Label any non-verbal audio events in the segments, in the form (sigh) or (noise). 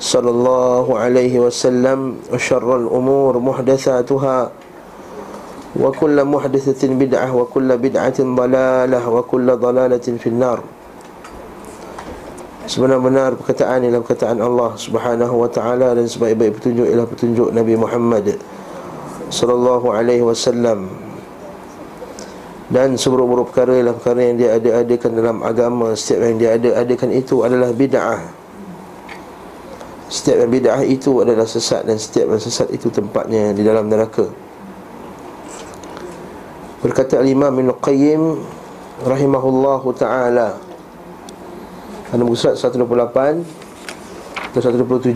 صلى الله عليه وسلم وشر الأمور محدثاتها وكل محدثة بدعة وكل بدعة ضلالة وكل ضلالة في النار Sebenar-benar perkataan ialah perkataan Allah Subhanahu wa taala dan sebaik-baik petunjuk ialah petunjuk Nabi Muhammad sallallahu alaihi wasallam. Dan seburuk-buruk perkara ialah perkara yang dia ada-adakan dalam agama Setiap yang dia ada-adakan itu adalah bid'ah Setiap yang bid'ah itu adalah sesat Dan setiap yang sesat itu tempatnya di dalam neraka. Berkata Al-Imam Ibn Qayyim Rahimahullahu ta'ala. Muka surat 128 Atau 127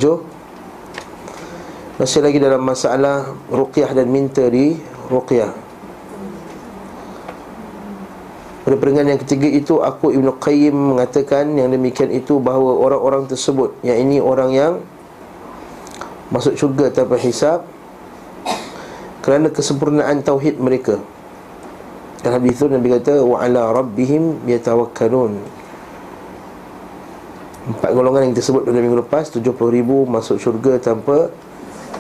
Masih lagi dalam masalah Ruqyah dan minta di Ruqyah pada yang ketiga itu Aku Ibn Qayyim mengatakan Yang demikian itu bahawa orang-orang tersebut Yang ini orang yang Masuk syurga tanpa hisap Kerana kesempurnaan Tauhid mereka Dan hadis itu Nabi kata Wa ala rabbihim yatawakkalun Empat golongan yang tersebut pada minggu lepas 70 ribu masuk syurga tanpa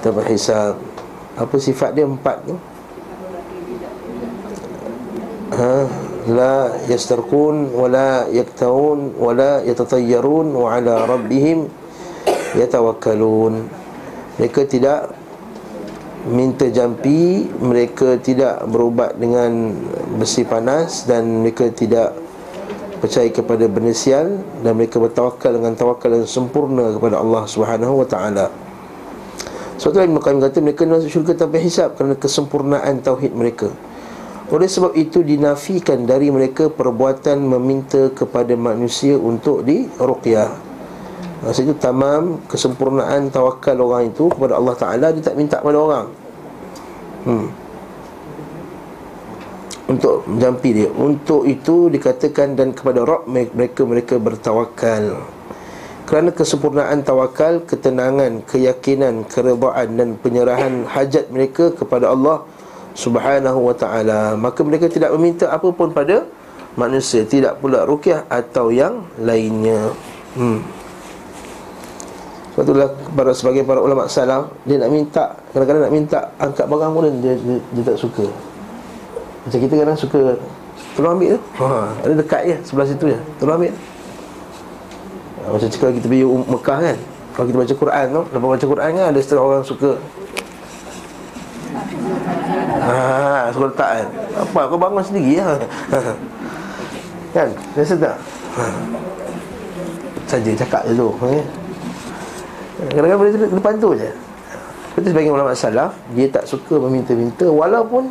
Tanpa hisap Apa sifat dia empat tu? Ha? لا يسترقون ولا يكتون ولا يتطيرون وعلى ربهم يتوكلون mereka tidak minta jampi mereka tidak berubat dengan besi panas dan mereka tidak percaya kepada benda sial dan mereka bertawakal dengan tawakal yang sempurna kepada Allah Subhanahu wa taala. Suatu Ibn Qayyim kata mereka masuk syurga tanpa hisap kerana kesempurnaan tauhid mereka. Oleh sebab itu dinafikan dari mereka perbuatan meminta kepada manusia untuk di ruqyah. Maksud itu tamam kesempurnaan tawakal orang itu kepada Allah Taala dia tak minta kepada orang. Hmm. Untuk menjampi dia. Untuk itu dikatakan dan kepada Rabb mereka mereka bertawakal. Kerana kesempurnaan tawakal, ketenangan, keyakinan, keredaan dan penyerahan hajat mereka kepada Allah subhanahu wa ta'ala. Maka mereka tidak meminta apa pun pada manusia. Tidak pula rukyah atau yang lainnya. Hmm. Sebab itulah para, sebagai para ulama salaf Dia nak minta, kadang-kadang nak minta angkat barang pun dia, dia, dia tak suka. Macam kita kadang suka Tolong ambil tu. Ha, Ada dekat je, sebelah situ je Tolong ambil. Ha, Macam kalau kita pergi Mekah kan Kalau kita baca Quran tu Lepas baca Quran kan Ada setengah orang suka Ha, suruh letak kan Apa, kau bangun sendiri ya? (laughs) kan, rasa tak? Ha. Saja cakap je tu okay? Kadang-kadang boleh depan tu je Seperti sebagian ulama salaf Dia tak suka meminta-minta Walaupun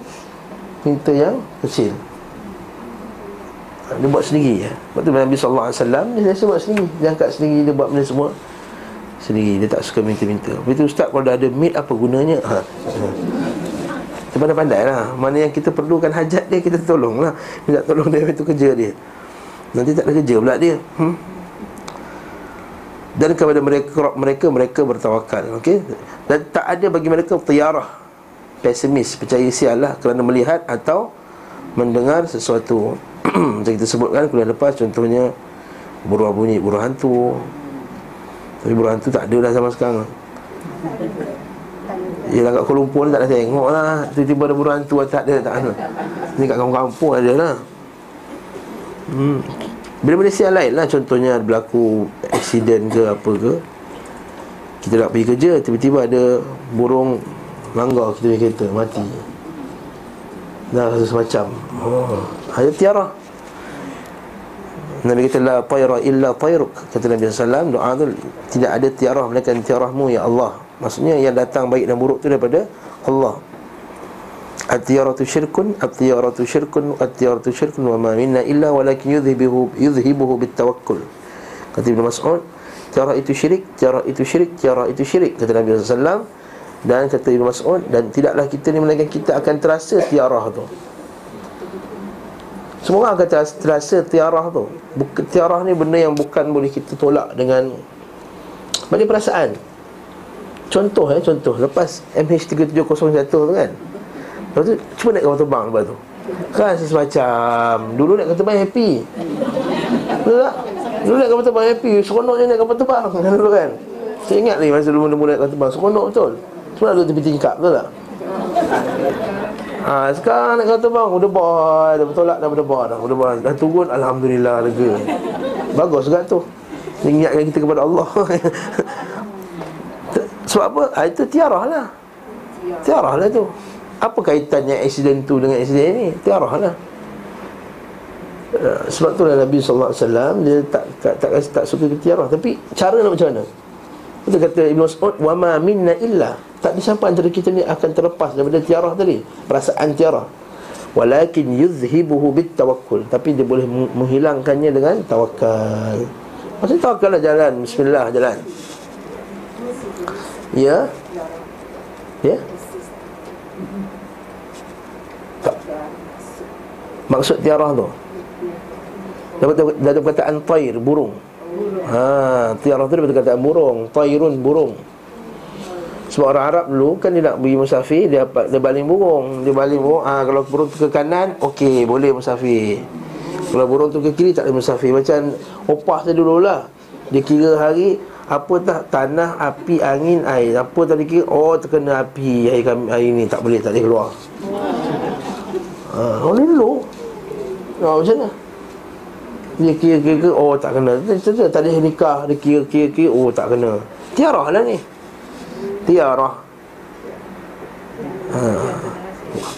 Minta yang kecil Dia buat sendiri ya. Sebab tu Nabi SAW Dia biasa buat sendiri Dia angkat sendiri Dia buat benda semua Sendiri Dia tak suka minta-minta Lepas tu ustaz kalau dah ada meet Apa gunanya? Ha. Kita pandai-pandai lah. Mana yang kita perlukan hajat dia Kita tolong lah Minta tolong dia Itu kerja dia. Nanti tak ada kerja pula dia. Hmm? Dan kepada mereka Mereka mereka bertawakal okay? Dan tak ada bagi mereka Tiarah Pesimis Percaya sial lah Kerana melihat Atau Mendengar sesuatu. (clears throat) Macam kita sebutkan Kuliah lepas Contohnya Buruh bunyi Buruh hantu. Tapi buruh hantu tak ada dah zaman sekarang Yelah kat Kuala Lumpur ni tak ada tengok lah. Tiba-tiba ada burung hantu tak ada tak ada. Ni kat kampung-kampung ada lah. Hmm. Bila Malaysia lain lah Contohnya berlaku Accident ke apa ke. Kita nak pergi kerja Tiba-tiba ada burung Langgar kita punya kereta Mati. Dah rasa semacam. Oh. Ada tiara Nabi kata La tayra illa tayruk. Kata Nabi SAW Doa tu Tidak ada tiarah Melainkan tiarahmu Ya Allah Maksudnya yang datang baik dan buruk tu daripada Allah. At-tiyaratu syirkun At-tiyaratu syirkun At-tiyaratu syirkun Wa ma minna illa Walakin yudhibuhu Yudhibuhu bitawakkul Kata Ibn Mas'ud Tiarah itu syirik Tiarah itu syirik Tiarah itu syirik Kata Nabi SAW Dan kata Ibn Mas'ud Dan tidaklah kita ni Melainkan kita akan terasa tiarah tu. Semua orang akan terasa, terasa tiarah tu. Buk, Tiarah ni benda yang bukan boleh kita tolak Dengan Bagi perasaan Contoh eh, contoh. Lepas MH370 jatuh tu kan. Lepas tu cuba naik kapal terbang lepas tu. Kan semacam. Dulu naik kapal terbang happy. Betul tak? Dulu naik kapal terbang happy. Seronoknya naik kapal terbang. (laughs) Kan dulu kan. Saya ingat ni masa dulu mula naik kapal terbang. Seronok betul. Semua duduk tepi tingkap betul tak? Ha, sekarang naik kapal terbang Udah bar Dah betul tak? Dah berdebar. Dah Berdebar. Dah turun Alhamdulillah lega. Bagus juga tu. Ingatkan kita kepada Allah (laughs) Sebab apa? Ha, itu tiarah lah. Tiarah. Lah tu. Apa kaitannya accident tu dengan accident ni? Tiarah lah. Uh, Sebab tu lah Nabi SAW Dia tak tak, tak, tak, tak suka tiarah. Tapi cara nak macam mana? Itu kata Ibn Mas'ud Wa ma minna illa. Tak ada siapa antara kita ni akan terlepas daripada tiarah tadi. Perasaan tiarah. Walakin yuzhibuhu bit tawakkul Tapi dia boleh menghilangkannya dengan tawakal Maksudnya tawakal lah jalan. Bismillah jalan Ya Ya. Maksud tiarah tu Dapat dapat perkataan tair burung. Ha, tiarah tu dapat perkataan burung, tairun burung. Sebab orang Arab dulu kan dia nak pergi musafir dia dia baling burung, dia baling burung. Ha, kalau burung tu ke kanan, okey, boleh musafir. Kalau burung tu ke kiri tak boleh musafir. Macam opah tu dululah. Dia kira hari apa tak tanah, api, angin, air. Apa tadi kira? Oh, terkena api air, kami, air ni tak boleh, tak boleh keluar. Ha, orang dulu. Ha, macam mana? Dia kira-kira, oh tak kena. Tak ada nikah, dia kira-kira, oh tak kena. Tiarah lah ni. Tiarah. Ha.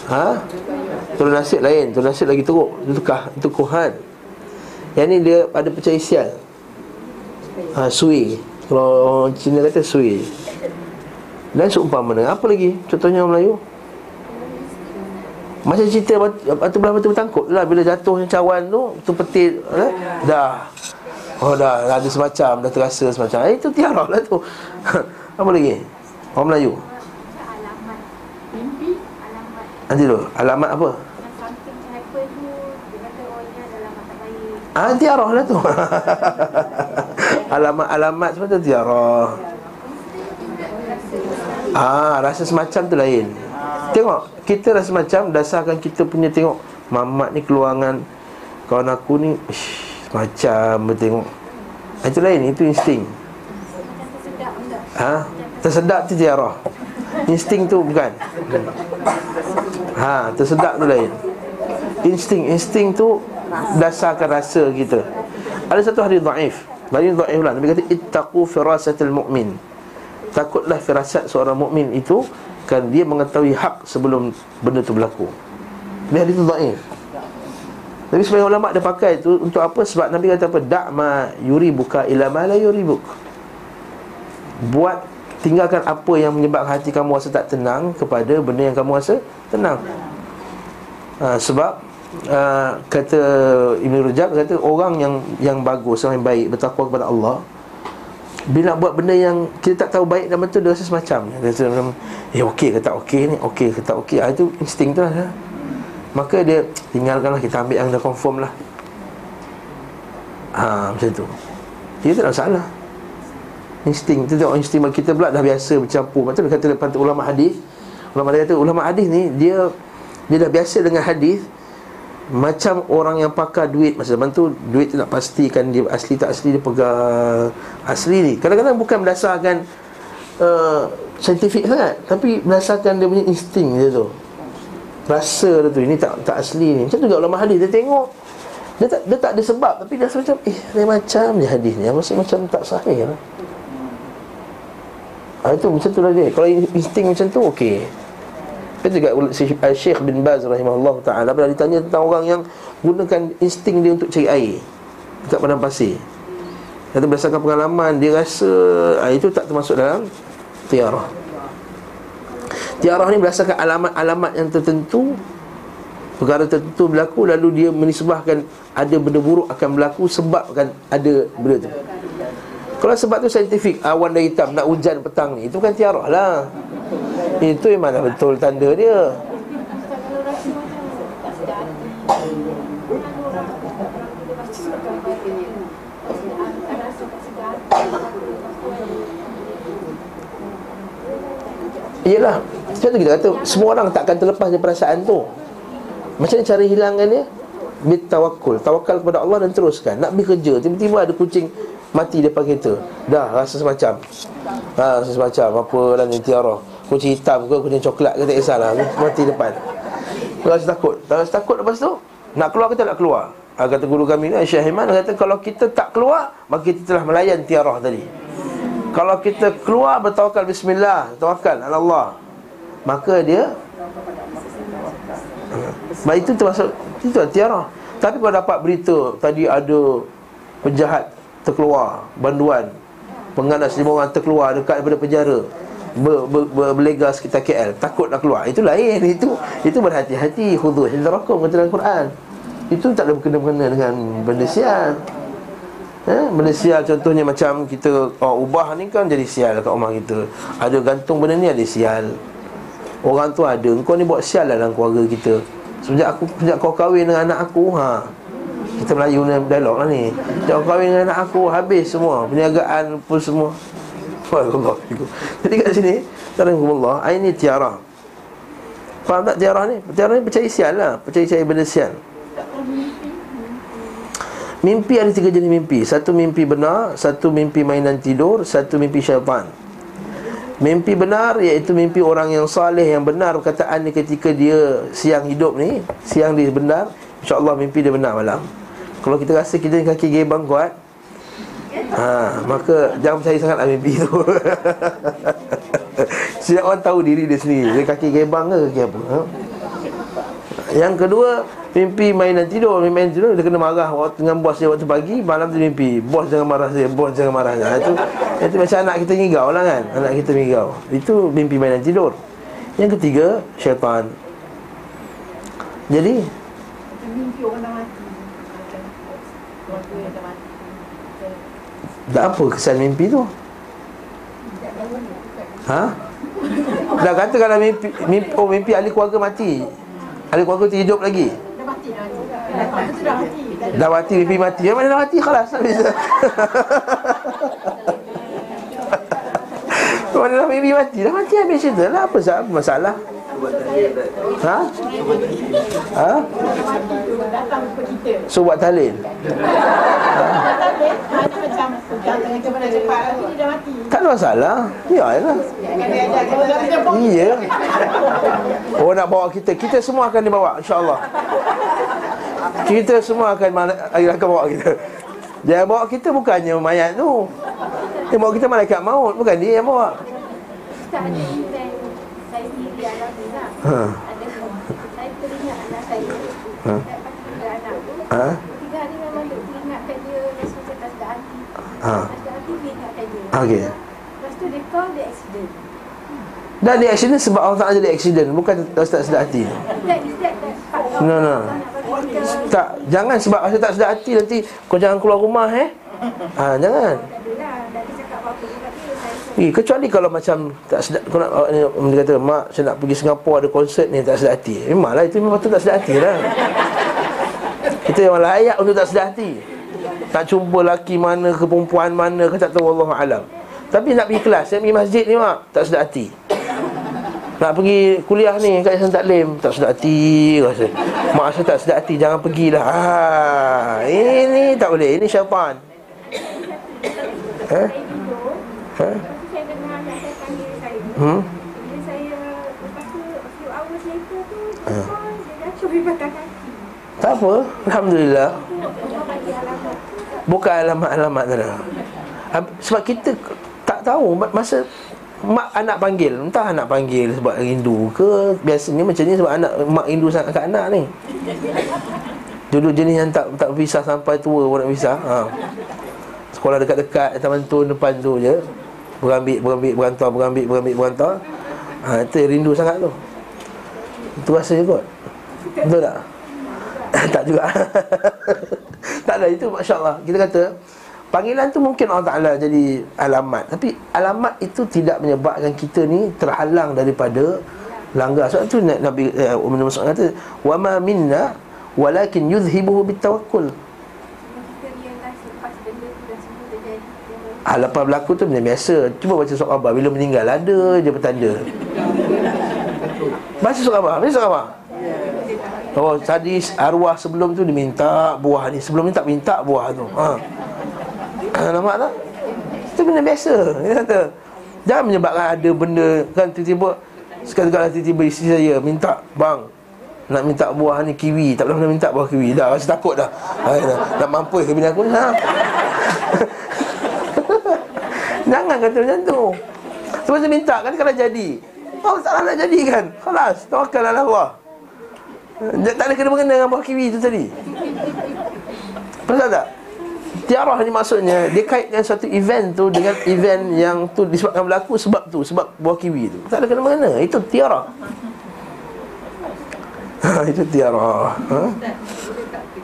Ha? Turun nasib lain, turun nasib lagi teruk. Itu kah, itu kuhan. Yang ni dia ada percaya sial. Ha, sui. Kalau orang Cina kata sui. Dan seumpama dengan Apa lagi? Contohnya orang Melayu. Macam cerita Batu belah batu bertangkut lah. Bila jatuhnya cawan tu Tu peti eh? Dah. Oh dah. Ada semacam Dah terasa semacam. Eh, Itu tiarah lah tu. (laughs) Apa lagi? Orang Melayu. Nanti tu Alamat apa? Ah, tiarah lah tu (laughs) Alamat-alamat sebab tu tiarah Ah, rasa semacam tu lain. Tengok, kita rasa macam Dasarkan kita punya tengok Mamat ni keluangan Kawan aku ni ish, Macam bertengok. Itu lain, itu insting. Ha? Tersedak tu tiarah Insting tu bukan. Ha, tersedak tu lain. Insting, insting tu dasarkan rasa kita. Ada satu hadis dhaif Hadis dhaif lah Nabi kata Ittaqu firasatil mu'min. Takutlah firasat seorang mukmin itu Kan dia mengetahui hak sebelum benda tu berlaku. Ini hadis dhaif Tapi sebagai ulama' dia pakai itu Untuk apa? Sebab Nabi kata apa? Da'ma yuri buka ila ma la yuri buk Buat Tinggalkan apa yang menyebabkan hati kamu rasa tak tenang Kepada benda yang kamu rasa tenang. Ha, Sebab uh, kata Ibn Rajab kata orang yang yang bagus orang yang baik bertakwa kepada Allah bila buat benda yang kita tak tahu baik dan betul dia rasa semacam dia rasa macam eh okey ke tak okey ni? Okey ke tak okey? Ah, itu insting tu lah ya. maka dia tinggalkanlah kita ambil yang dah confirm lah. Ha, macam tu. Dia tak ada masalah. Insting tu tengok insting kita pula dah biasa bercampur. Macam dia kata depan ulama hadis. Ulama dia kata ulama hadis ni dia dia dah biasa dengan hadis macam orang yang pakar duit Masa zaman tu Duit tu nak pastikan dia asli tak asli Dia pegang asli ni. Kadang-kadang bukan berdasarkan uh, Saintifik sangat Tapi berdasarkan dia punya insting dia tu. Rasa dia tu Ini tak tak asli ni. Macam tu juga ulama hadis Dia tengok dia tak, dia tak ada sebab Tapi dia rasa macam Eh dia macam je hadis ni. Rasa macam tak sahih lah. Ha, Itu macam tu lah dia. Kalau insting macam tu okey itu juga Syekh bin Baz rahimahullah ta'ala Bila ditanya tentang orang yang Gunakan insting dia untuk cari air Dekat padang pasir. Kata berdasarkan pengalaman Dia rasa ah, Itu tak termasuk dalam Tiarah. Tiarah ni berdasarkan alamat-alamat yang tertentu Perkara tertentu berlaku Lalu dia menisbahkan Ada benda buruk akan berlaku Sebabkan ada benda tu. Kalau sebab tu saintifik Awan dah hitam Nak hujan petang ni Itu kan tiarah lah Itu yang mana betul tanda dia? Yelah Sebab tu kita kata Semua orang takkan terlepas dari perasaan tu. Macam mana cara hilangkan dia? Bitawakul Tawakal kepada Allah dan teruskan. Nak pergi kerja Tiba-tiba ada kucing Mati depan kereta. Dah rasa semacam. Ha, Rasa semacam Apa lah ni tiara Kucing hitam ke Kucing coklat ke Tak kisahlah. Mati depan. Rasa takut. Rasa takut lepas tu Nak keluar kita nak keluar? Ha, Kata guru kami ni Syekh Himan Kata kalau kita tak keluar Maka kita telah melayan tiarah tadi. Kalau kita keluar bertawakal bismillah, tawakal Allah, maka dia Sebab itu termasuk itu tiara. Tapi kalau dapat berita tadi ada penjahat terkeluar, banduan pengganas lima orang terkeluar dekat daripada penjara ber, ber, ber, berlega sekitar KL takut nak keluar. Itu lain. Itu itu berhati-hati. Khudhu hidrakum kata dalam Quran. Itu tak ada berkena-kena dengan benda sial. Eh, Benda sial contohnya macam kita oh, Ubah ni kan jadi sial kat rumah kita. Ada gantung benda ni ada sial. Orang tu ada. Kau ni buat sial lah dalam keluarga kita. Sejak aku sejak kau kahwin dengan anak aku ha, Kita Melayu ni dialog lah ni. Kau kahwin dengan anak aku Habis semua. Perniagaan pun semua Jadi kat sini Tarahumullah Ini tiara Faham tak tiara ni? Tiara ni percaya sial lah. Percaya-percaya benda sial. Mimpi ada tiga jenis mimpi. Satu mimpi benar Satu mimpi mainan tidur Satu mimpi syaitan. Mimpi benar iaitu mimpi orang yang saleh Yang benar perkataan dia ketika dia Siang hidup ni Siang dia benar InsyaAllah mimpi dia benar malam. Kalau kita rasa kita ni kaki gebang kuat ha, Maka jangan percaya sangat lah mimpi tu. (laughs) Setiap orang tahu diri dia sendiri. Dia kaki gebang ke kaki apa ha? Yang kedua Mimpi mainan tidur. Mimpi mainan tidur Dia kena marah. Dengan bos dia waktu pagi Malam tu mimpi. Bos jangan marah saya Bos jangan marah saya. Itu, itu macam anak kita ngigau lah kan. Anak kita ngigau. Itu mimpi mainan tidur. Yang ketiga Syaitan. Jadi Mimpi orang dah mati Tak apa kesan mimpi tu. Ha? Dah kata kalau mimpi, mimpi, oh mimpi ahli keluarga mati. Ahli keluarga tu hidup lagi. Dah mati mimpi mati. Yang mana dah mati? Kelas tak bisa. (laughs) Mana dah mimpi mati? Dah mati habis cerita lah. Apa masalah? Ha? Ha? So buat talin Tak ada masalah. Ya lah Iya. Oh nak bawa kita. Kita semua akan dibawa InsyaAllah. Kita semua akan Akan bawa kita. Jangan bawa kita bukannya mayat tu. Yang bawa kita malaikat maut. Bukan dia yang bawa. Tak ada Ha. Saya teringat anak saya. Ha. Ha. Tiga hari memang duk ingatkan dia rasa macam tak sedar hati. Ha. Okey. Lepas tu dia call dia accident. Dan dia accident sebab Allah Ta'ala jadi accident Bukan tak sedar hati No no Tak Jangan sebab rasa tak sedar hati Nanti kau jangan keluar rumah eh ha, Jangan Eh, kecuali kalau macam tak sedap kau nak ni dia kata mak saya nak pergi Singapura ada konsert ni tak sedap hati. Memanglah itu memang tak sedap hati lah. (laughs) Kita yang layak untuk tak sedap hati. Tak jumpa laki mana ke perempuan mana ke tak tahu Allah alam. Tapi nak pergi kelas, saya pergi masjid ni mak tak sedap hati. Nak pergi kuliah ni kat Yayasan Taklim Tak sedap hati rasa Mak saya tak sedap hati Jangan pergilah ah, Ini tak boleh Ini syaitan Eh? Hmm? Bila saya lepas tu few hours later tu dia dah cuba patah kaki. Tak apa, alhamdulillah. Bukan alamat-alamat tu Sebab kita tak tahu masa mak anak panggil, entah anak panggil sebab rindu ke biasanya macam ni sebab anak mak rindu sangat kat anak ni. Dulu jenis yang tak tak pisah sampai tua pun nak pisah. Ha. Sekolah dekat-dekat taman tu depan tu je Berambik, berambik, berantar, berambik, berambik, berantar ha, Itu rindu sangat tu Itu rasa je kot Betul tak? Tak juga. (laughs) Tak ada, itu Masya Allah Kita kata Panggilan tu mungkin Allah Ta'ala jadi alamat. Tapi alamat itu tidak menyebabkan kita ni terhalang daripada langgar. Sebab tu Nabi uh, Umar Mas'ud kata Wa ma minna walakin yuzhibuhu bitawakkul Ah, lepas berlaku tu benda biasa. Cuba baca surat khabar Bila meninggal Ada je petanda. Baca surat khabar Baca surat khabar Oh tadi arwah sebelum tu diminta buah ni. Sebelum ni tak minta buah tu. Ha. ha nampak tak? Itu benda biasa. Dia kata Jangan menyebabkan ada benda. Kan tiba-tiba Sekali-kali tiba-tiba isteri saya Minta Bang Nak minta buah ni kiwi. Tak pernah minta buah kiwi. Dah rasa takut dah. Ha, dah. Nak mampu ke bina aku? Ha. (laughs) Jangan kata macam tu. Sebab saya minta kan kalau jadi. Oh tak nak jadi kan? Kelas Tawakal Allah tak ada kena-mengena dengan buah kiwi tu tadi. Pasal tak? Tiarah ni maksudnya Dia kaitkan satu event tu Dengan event yang tu disebabkan berlaku Sebab tu, sebab buah kiwi tu. Tak ada kena-mengena Itu tiarah. Ha, (laughs) Itu tiarah. Ha?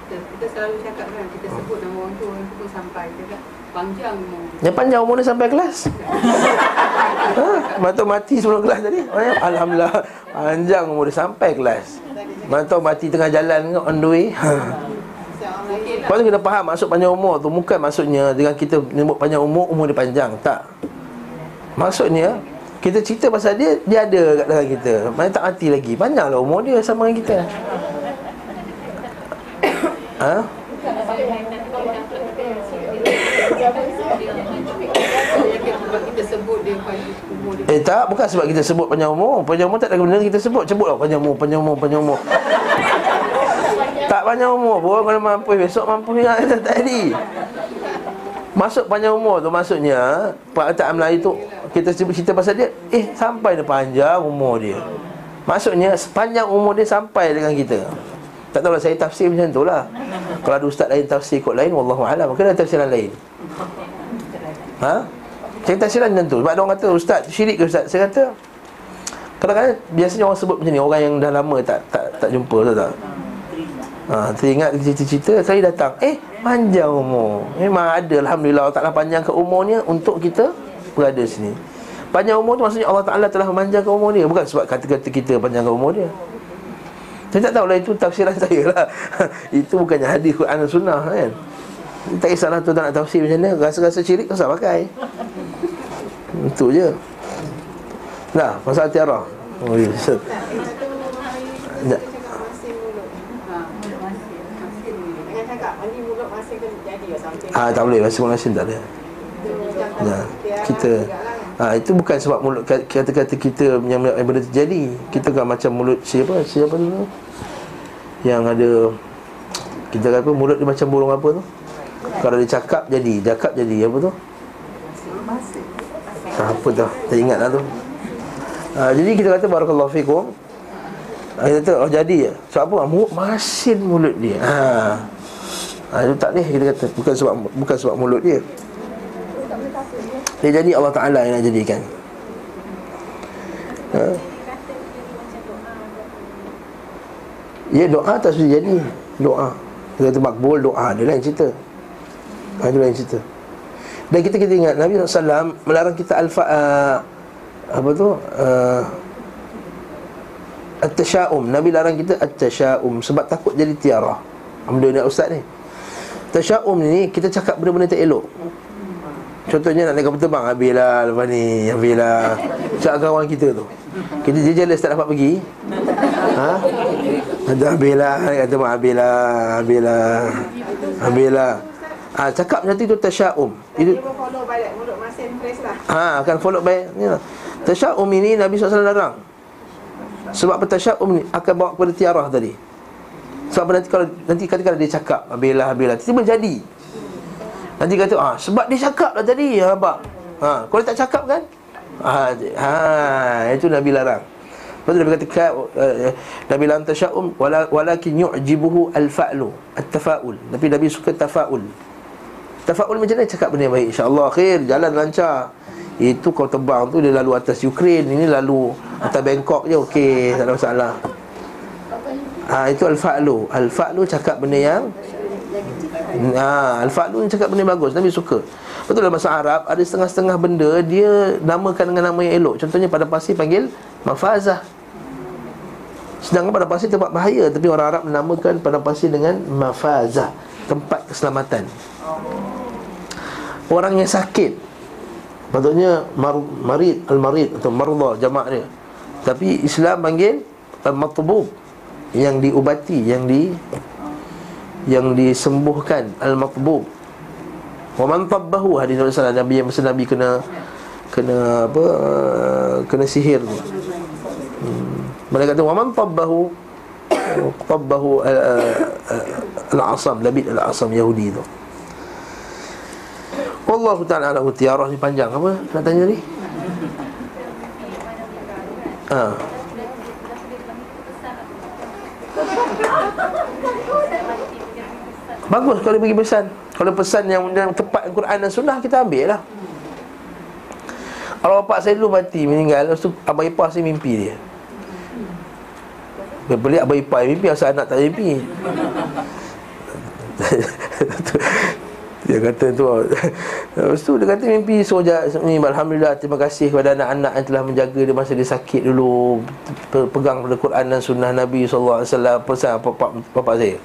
Kita selalu cakap kan Kita sebut nama orang tu Orang tu pun sampai. Dia panjang umur Yang panjang umur dia sampai kelas (laughs) ha? Mata mati sebelum kelas tadi Alhamdulillah Panjang umur dia sampai kelas mana tahu mati tengah jalan on the way ha. Lepas tu kita faham maksud panjang umur tu Bukan maksudnya dengan kita menyebut panjang umur Umur dia panjang, tak Maksudnya Kita cerita pasal dia Dia ada kat dalam kita Mana tak mati lagi Panjanglah umur dia sama dengan kita Ha? Eh tak, bukan sebab kita sebut panjang umur. Panjang umur tak ada benda kita sebut. Sebut lah panjang umur, panjang umur, panjang umur. Tak panjang umur pun Kalau mampu, besok mampu kata (laughs) tadi. Masuk panjang umur tu maksudnya Perkataan Melayu tu Kita cerita pasal dia Eh sampai dia panjang umur dia. Maksudnya sepanjang umur dia sampai dengan kita. Tak tahu lah saya tafsir macam tu lah. Kalau ada ustaz lain tafsir kot lain Wallahualam. Ada tafsiran lain. Ha? Saya tafsiran macam tu. Sebab ada orang kata Ustaz syirik ke Ustaz? Saya kata Kadang-kadang Biasanya orang sebut macam ni Orang yang dah lama tak tak tak jumpa tu tak? Ha, teringat cerita-cerita Saya datang Eh panjang umur. Memang ada Alhamdulillah Allah Ta'ala panjangkan umurnya Untuk kita berada sini. Panjang umur tu maksudnya Allah Ta'ala telah memanjangkan umur dia. Bukan sebab kata-kata kita panjangkan umur dia. Saya tak tahu lah itu tafsiran (laughs) saya lah. Itu bukannya hadis Quran dan Sunnah kan? Tak kisahlah tu tak nak tafsir macam mana. Rasa-rasa syirik tak pakai itu je Nah, masalah tiara Oh, ya Ya. Ah, tak boleh Masih masin tak ada Ya, kita Ah, itu bukan sebab mulut kata-kata kita yang benda terjadi. Kita kan macam mulut siapa? Siapa tu? Yang ada kita kata apa mulut dia macam burung apa tu? Kalau dia cakap jadi, cakap jadi apa tu? Apa tu? Tak ingat lah tu. Ha, Jadi kita kata Barakallahu fikum ha, Kita kata Oh jadi ya. Sebab apa? Mulut masin mulut dia. Ha. ha itu tak ni kita kata. Bukan sebab bukan sebab mulut dia. Dia jadi Allah Ta'ala yang nak jadikan. Ha. Ya doa tak sudah jadi. Doa. Kita kata makbul doa. Dia lain cerita. Dia lain cerita dan kita kita ingat Nabi SAW melarang kita alfa uh, apa tu? Uh, At-tasyaum Nabi larang kita at-tasyaum sebab takut jadi tiara. Alhamdulillah ustaz ni. Tasyaum ni kita cakap benda-benda tak elok. Contohnya nak naik kapal terbang Habislah lepas ni Habislah Cakap kawan kita tu Kita dia jealous tak dapat pergi Ha? Ada habislah Kata mak habislah Habislah Habislah Ha, cakap nanti tu tasyaum. Itu follow balik mulut masin fresh lah. Ha, akan follow balik. Ya. Tasyaum ini Nabi SAW larang. Sebab tasyaum ni akan bawa kepada tiarah tadi. Sebab nanti kalau nanti kata kalau dia cakap bila bila tiba jadi. Nanti kata ah sebab dia cakap lah tadi ya abang. Ha, kalau tak cakap kan? Ha, ha itu Nabi larang. Lepas tu Nabi kata uh, Nabi larang tasyaum wala, walakin yu'jibuhu al-fa'lu at-tafa'ul. Tapi Nabi suka tafa'ul. Tafa'ul macam mana? Cakap benda yang baik. InsyaAllah khair. Jalan lancar. Itu kau terbang tu Dia lalu atas Ukraine. Ini lalu Atas Bangkok je. Okey Tak ada masalah. Ha, Itu Al-Fa'lu. Al-Fa'lu cakap benda yang Ha, Al-Fa'lu ni cakap benda yang bagus. Nabi suka. Betul dalam bahasa Arab Ada setengah-setengah benda Dia namakan dengan nama yang elok. Contohnya pada pasir panggil Mafazah. Sedangkan pada pasir tempat bahaya Tapi orang Arab menamakan pada pasir dengan Mafazah Tempat keselamatan Orang yang sakit. Patutnya mar, marid Al-marid atau mardah jamak dia. Tapi Islam panggil Al-matbub Yang diubati Yang di Yang disembuhkan Al-matbub. Wa man tabbahu Hadis Rasulullah Nabi yang masa Nabi kena Kena apa Kena sihir tu. Hmm. Mereka kata Wa man tabbahu (coughs) Tabbahu Al-asam Labid Al-asam Yahudi tu Wallahu ta'ala ala tiarah ni panjang apa nak tanya ni? Ha. Bagus kalau bagi pesan. Kalau pesan yang, yang tepat Al-Quran dan Sunnah kita ambil lah. Kalau bapak saya dulu mati meninggal Lepas tu abang ipar saya mimpi dia Berbalik abang ipar mimpi Asal anak tak mimpi (laughs) Dia kata tu (laughs) Lepas tu dia kata mimpi suruh ni Alhamdulillah terima kasih kepada anak-anak yang telah menjaga dia masa dia sakit dulu Pegang pada Quran dan sunnah Nabi SAW Pesan bapak, bapak saya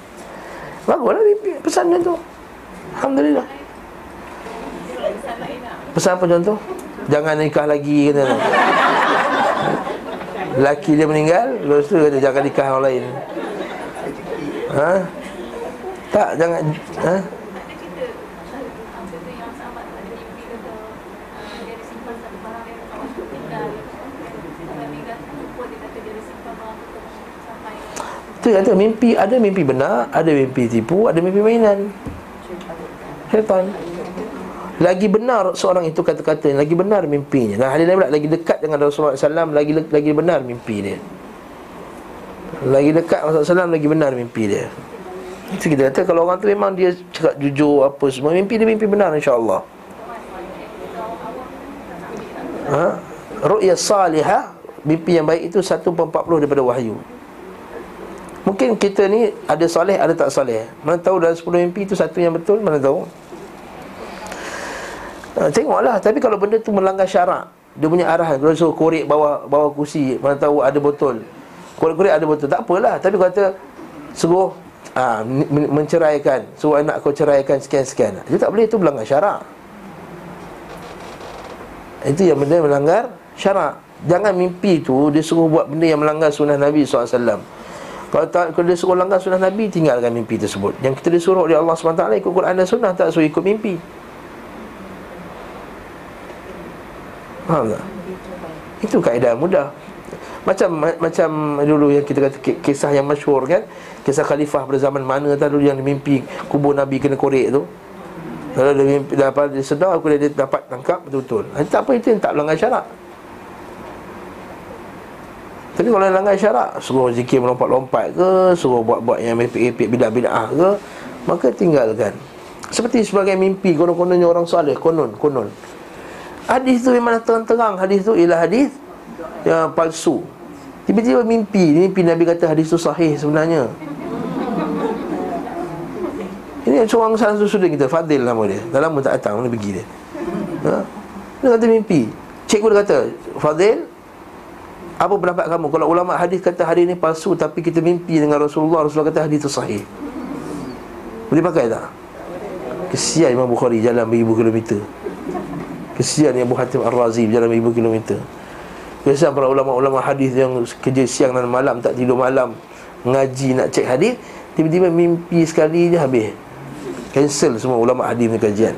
Baguslah mimpi pesan dia tu Alhamdulillah Pesan apa contoh? Jangan nikah lagi kata Laki dia meninggal Lepas tu kata jangan nikah orang lain Ha? Tak, jangan Ha? Itu kata mimpi Ada mimpi benar Ada mimpi tipu Ada mimpi mainan. Syaitan. Lagi benar seorang itu kata-kata Lagi benar mimpinya. Dan hadis lain Lagi dekat dengan Rasulullah SAW Lagi lagi benar mimpi dia. Lagi dekat Rasulullah SAW Lagi benar mimpi dia. Itu kita kata Kalau orang tu memang dia cakap jujur Apa semua Mimpi dia mimpi benar insyaAllah. Ha? Ru'ya salihah Mimpi yang baik itu 1.40 daripada wahyu Mungkin kita ni ada soleh, ada tak soleh? Mana tahu dalam 10 mimpi itu satu yang betul, mana tahu? Ha, Tengoklah, tapi kalau benda tu melanggar syarak Dia punya arahan, kalau suruh korek bawah, bawah kursi Mana tahu ada botol. Korek-korek ada botol, tak apalah. Tapi kata, suruh ha, menceraikan. Suruh anak kau ceraikan sekian-sekian. Itu tak boleh, itu melanggar syarak. Itu yang benda melanggar syarak. Jangan mimpi tu dia suruh buat benda yang melanggar sunnah Nabi SAW kalau, tak, kalau dia suruh langgar sunnah Nabi Tinggalkan mimpi tersebut. Yang kita disuruh oleh Allah SWT Ikut Quran dan sunnah Tak suruh ikut mimpi. Faham tak? Itu kaedah mudah. Macam macam dulu yang kita kata kisah yang masyhur kan? Kisah khalifah pada zaman mana dulu yang mimpi kubur nabi kena korek tu? Kalau dia mimpi dapat dia sedar aku dia dapat tangkap betul-betul. Tak apa itu yang tak melanggar syarat tapi kalau langgar syarak Suruh zikir melompat-lompat ke Suruh buat-buat yang mepik-mepik bidah-bidah ke Maka tinggalkan. Seperti sebagai mimpi Konon-kononnya orang soleh Konon, konon. Hadis tu memang terang-terang. Hadis tu ialah hadis Yang palsu. Tiba-tiba mimpi Mimpi Nabi kata hadis tu sahih sebenarnya. Ini seorang salah satu student kita Fadil nama dia. Dah lama tak datang Mana pergi dia. Ha? Dia kata mimpi. Cikgu dia kata Fadil apa pendapat kamu? Kalau ulama hadis kata hadis ni palsu Tapi kita mimpi dengan Rasulullah Rasulullah kata hadis tu sahih. Boleh pakai tak? Kesian Imam Bukhari jalan beribu kilometer. Kesian Abu Hatim Ar-Razi jalan beribu kilometer. Kesian para ulama-ulama hadis yang kerja siang dan malam Tak tidur malam Ngaji nak cek hadis Tiba-tiba mimpi sekali je habis. Cancel semua ulama hadis kajian.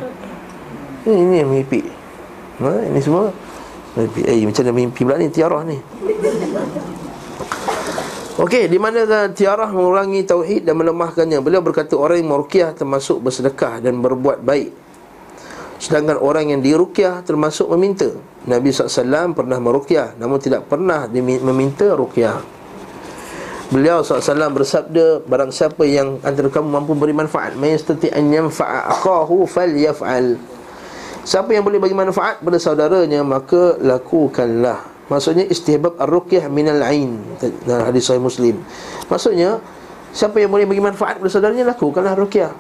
Ini, ini yang mimpi. Ha? Ini semua Mimpi. Eh macam mana mimpi pula ni tiarah ni Okey, di mana tiarah mengurangi tauhid dan melemahkannya. Beliau berkata orang yang meruqyah termasuk bersedekah dan berbuat baik. Sedangkan orang yang diruqyah termasuk meminta. Nabi SAW pernah meruqyah namun tidak pernah meminta ruqyah. Beliau SAW bersabda barang siapa yang antara kamu mampu beri manfaat, may yastati an yanfa'a akahu falyaf'al. Siapa yang boleh bagi manfaat pada saudaranya Maka lakukanlah. Maksudnya istihbab ar-ruqyah minal ain. Dalam hadis sahih muslim. Maksudnya Siapa yang boleh bagi manfaat pada saudaranya Lakukanlah ruqyah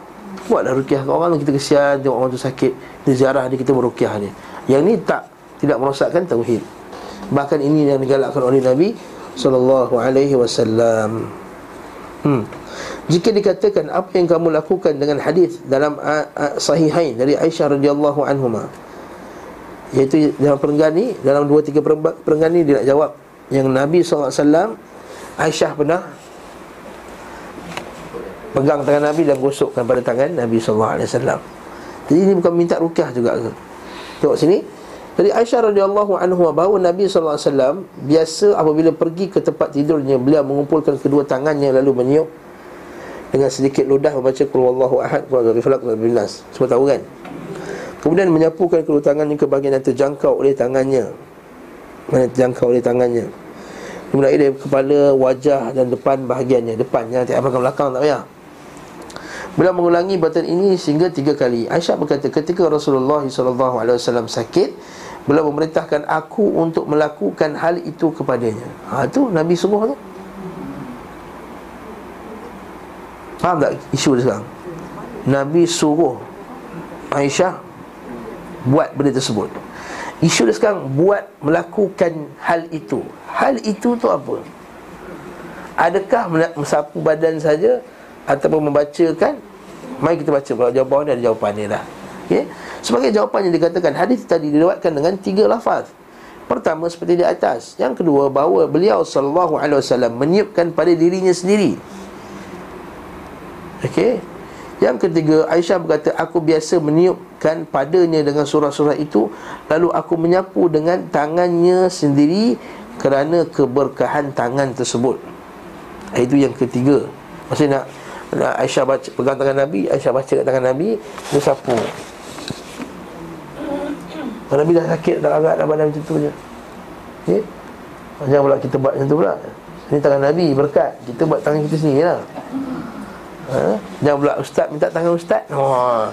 Buatlah rukiah kat orang Kita kesian tengok orang tu sakit. Dia ziarah dia kita merukiah dia. Yang ni tak Tidak merosakkan tauhid. Bahkan ini yang digalakkan oleh Nabi Sallallahu alaihi wasallam. Hmm jika dikatakan apa yang kamu lakukan dengan hadis dalam sahihain dari Aisyah radhiyallahu anhuma iaitu dalam perenggan ni dalam dua tiga perenggan ni dia nak jawab yang Nabi SAW Aisyah pernah pegang tangan Nabi dan gosokkan pada tangan Nabi SAW jadi ini bukan minta rukyah juga ke? Tengok sini. Dari Aisyah radhiyallahu anhu bahawa Nabi SAW biasa apabila pergi ke tempat tidurnya beliau mengumpulkan kedua tangannya lalu meniup dengan sedikit ludah membaca qul huwallahu ahad qul huwallahu falaq qul semua tahu kan? Kemudian menyapukan kedua tangannya ke bahagian yang terjangkau oleh tangannya. Mana terjangkau oleh tangannya. Kemudian dari kepala wajah dan depan bahagiannya. Depan jangan tak belakang belakang tak payah. Beliau mengulangi bacaan ini sehingga tiga kali. Aisyah berkata ketika Rasulullah SAW sakit Beliau memerintahkan aku untuk melakukan hal itu kepadanya. Ha tu Nabi suruh tu Faham tak isu dia sekarang? Nabi suruh Aisyah Buat benda tersebut. Isu dia sekarang Buat melakukan hal itu. Hal itu tu apa? Adakah mensapu badan saja Ataupun membacakan? Mari kita baca. Kalau jawapan dia ada jawapan dia dah. Okay? Sebagai jawapan yang dikatakan Hadis tadi dilewatkan dengan tiga lafaz. Pertama seperti di atas. Yang kedua bahawa beliau Sallallahu alaihi wasallam Meniupkan pada dirinya sendiri Okey. Yang ketiga, Aisyah berkata, aku biasa meniupkan padanya dengan surah-surah itu lalu aku menyapu dengan tangannya sendiri kerana keberkahan tangan tersebut. Itu yang ketiga. Maksudnya nak, nak Aisyah baca pegang tangan Nabi, Aisyah baca kat tangan Nabi, dia sapu. Nabi dah sakit dah agak dah badan macam tu je. Okey. Jangan pula kita buat macam tu pula. Ini tangan Nabi berkat. Kita buat tangan kita sendiri lah ha? Jangan pula ustaz minta tangan ustaz oh.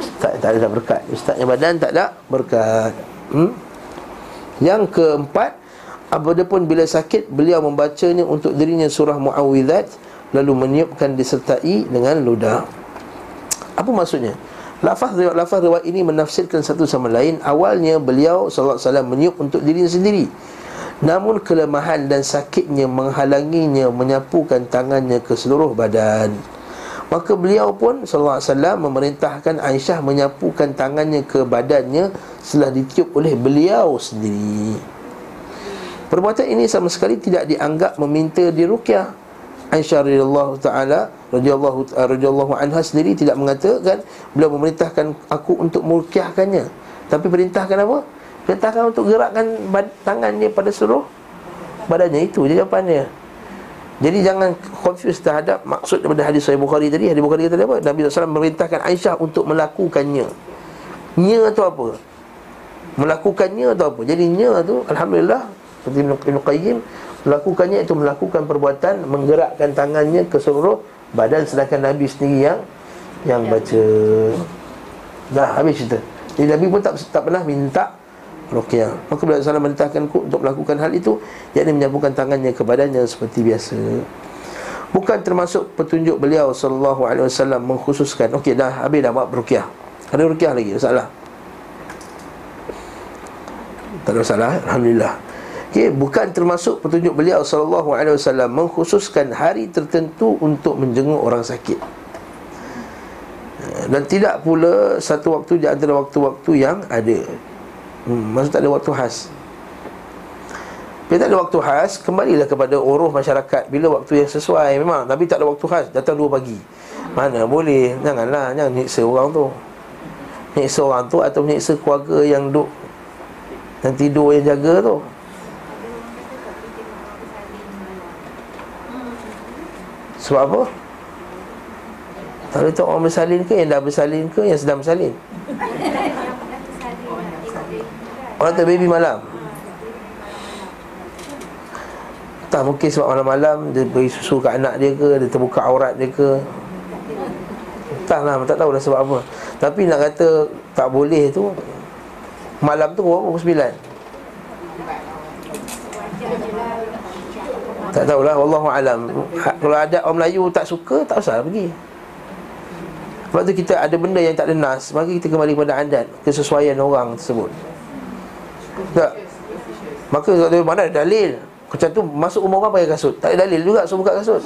Ustaz tak ada berkat Ustaznya badan tak ada berkat hmm? Yang keempat Apabila pun bila sakit Beliau membacanya untuk dirinya surah Mu'awwidat Lalu meniupkan disertai dengan ludah Apa maksudnya? Lafaz riwayat lafaz riwayat ini menafsirkan satu sama lain. Awalnya beliau sallallahu alaihi wasallam meniup untuk dirinya sendiri. Namun kelemahan dan sakitnya menghalanginya menyapukan tangannya ke seluruh badan. Maka beliau pun SAW memerintahkan Aisyah menyapukan tangannya ke badannya Setelah ditiup oleh beliau sendiri. Perbuatan ini sama sekali tidak dianggap meminta dirukyah Aisyah radhiyallahu taala radhiyallahu radhiyallahu anha sendiri tidak mengatakan beliau memerintahkan aku untuk merukyahkannya tapi perintahkan apa Perintahkan untuk gerakkan tangan dia pada seluruh badannya itu je jawapannya. Jadi jangan confuse terhadap maksud daripada hadis Sahih Bukhari tadi. Hadis Bukhari kata apa? Nabi SAW memerintahkan Aisyah untuk melakukannya. Nya tu apa? Melakukannya tu apa? Jadi nya tu alhamdulillah seperti Ibn Qayyim melakukannya itu melakukan perbuatan menggerakkan tangannya ke seluruh badan sedangkan Nabi sendiri yang yang baca. Dah habis cerita. Jadi Nabi pun tak tak pernah minta ruqyah. Maka beliau SAW merintahkanku untuk melakukan hal itu yakni menyapukan tangannya ke badannya seperti biasa. Bukan termasuk petunjuk beliau sallallahu alaihi wasallam mengkhususkan okey dah habis dah buat ruqyah. Ada ruqyah lagi masalah. Tak ada masalah alhamdulillah. Okey bukan termasuk petunjuk beliau sallallahu alaihi wasallam mengkhususkan hari tertentu untuk menjenguk orang sakit. Dan tidak pula satu waktu di antara waktu-waktu yang ada hmm, Maksud tak ada waktu khas. Bila tak ada waktu khas Kembalilah kepada uruh masyarakat Bila waktu yang sesuai. Memang Tapi tak ada waktu khas Datang dua pagi. Mana boleh? Janganlah Jangan nyiksa orang tu. Nyiksa orang tu Atau nyiksa keluarga yang duk Yang tidur yang jaga tu. Sebab apa? Tak tahu orang bersalin ke Yang dah bersalin ke Yang sedang bersalin Orang tu baby malam. Tak mungkin sebab malam-malam Dia beri susu ke anak dia ke Dia terbuka aurat dia ke. Tak lah, tak tahu dah sebab apa. Tapi nak kata tak boleh tu Malam tu berapa? Pukul sembilan? Tak tahulah, Wallahu'alam ha, Kalau ada orang Melayu tak suka, tak usah pergi. Sebab tu kita ada benda yang tak ada nas. Maka kita kembali pada adat Kesesuaian orang tersebut Tak. Maka kalau mana ada dalil. Macam tu masuk rumah orang pakai kasut. Tak ada dalil juga suruh buka kasut.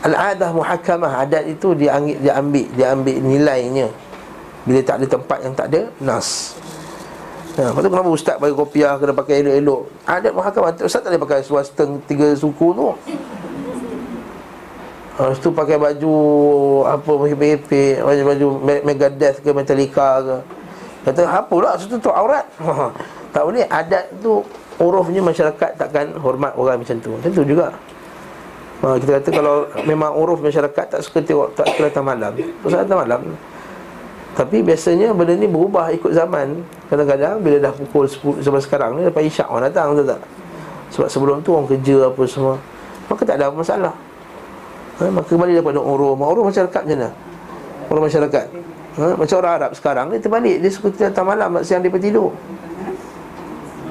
Al-adah muhakamah Adat itu dia ambil, dia ambil Dia ambil nilainya. Bila tak ada tempat yang tak ada Nas. Ha, lepas tu kenapa ustaz bagi kopiah kena pakai elok-elok? Adat muhakamah Ustaz tak boleh pakai seteng tiga suku tu. Lepas tu pakai baju Apa mepek-mepek Baju-baju Megadeth ke Metallica ke Kata apa pula Itu tu aurat. (laughs) Tak boleh. Adat tu Urufnya masyarakat takkan hormat orang macam tu. Macam tu juga. Ha, Kita kata kalau memang uruf masyarakat Tak suka tengok Tak suka datang malam. Tak datang malam. Tapi biasanya benda ni berubah ikut zaman. Kadang-kadang bila dah pukul 10 Sebab sekarang ni Lepas isyak orang datang betul tak? Sebab sebelum tu orang kerja apa semua Maka tak ada masalah. Ha, Maka kembali daripada uruf. Uruf masyarakat macam mana? Uruf masyarakat ha, Macam orang Arab sekarang Dia terbalik. Dia suka datang malam Siang dia tidur.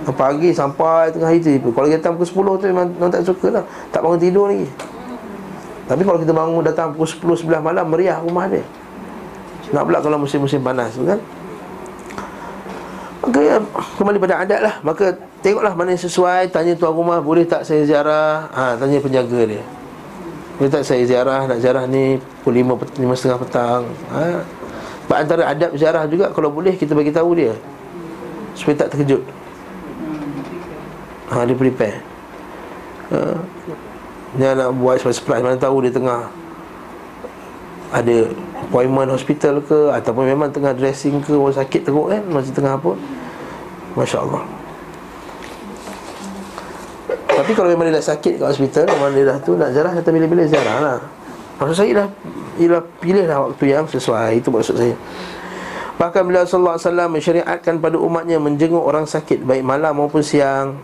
Pagi sampai tengah hari tu. Kalau kita datang pukul 10 tu memang, memang tak suka lah. Tak bangun tidur lagi. Tapi kalau kita bangun datang pukul 10, 11 malam Meriah rumah dia. Nak pula kalau musim-musim panas kan. Maka ya, kembali pada adat lah. Maka tengoklah mana yang sesuai. Tanya tuan rumah boleh tak saya ziarah? Ha, Tanya penjaga dia. Boleh tak saya ziarah? Nak ziarah ni pukul lima, lima setengah petang. Ha? Antara adab ziarah juga Kalau boleh kita bagi tahu dia. Supaya tak terkejut. Ha, Dia prepare. Ha? Dia nak buat surprise Mana tahu dia tengah Ada appointment hospital ke ataupun memang tengah dressing ke orang sakit teruk kan masih tengah apa. Masya Allah tapi kalau memang dia dah sakit kat hospital Memang dia dah tu nak jarah Kata bila-bila jarah lah Maksud saya dah Ialah pilihlah waktu yang sesuai Itu maksud saya. Bahkan bila Rasulullah SAW mensyariatkan pada umatnya Menjenguk orang sakit Baik malam maupun siang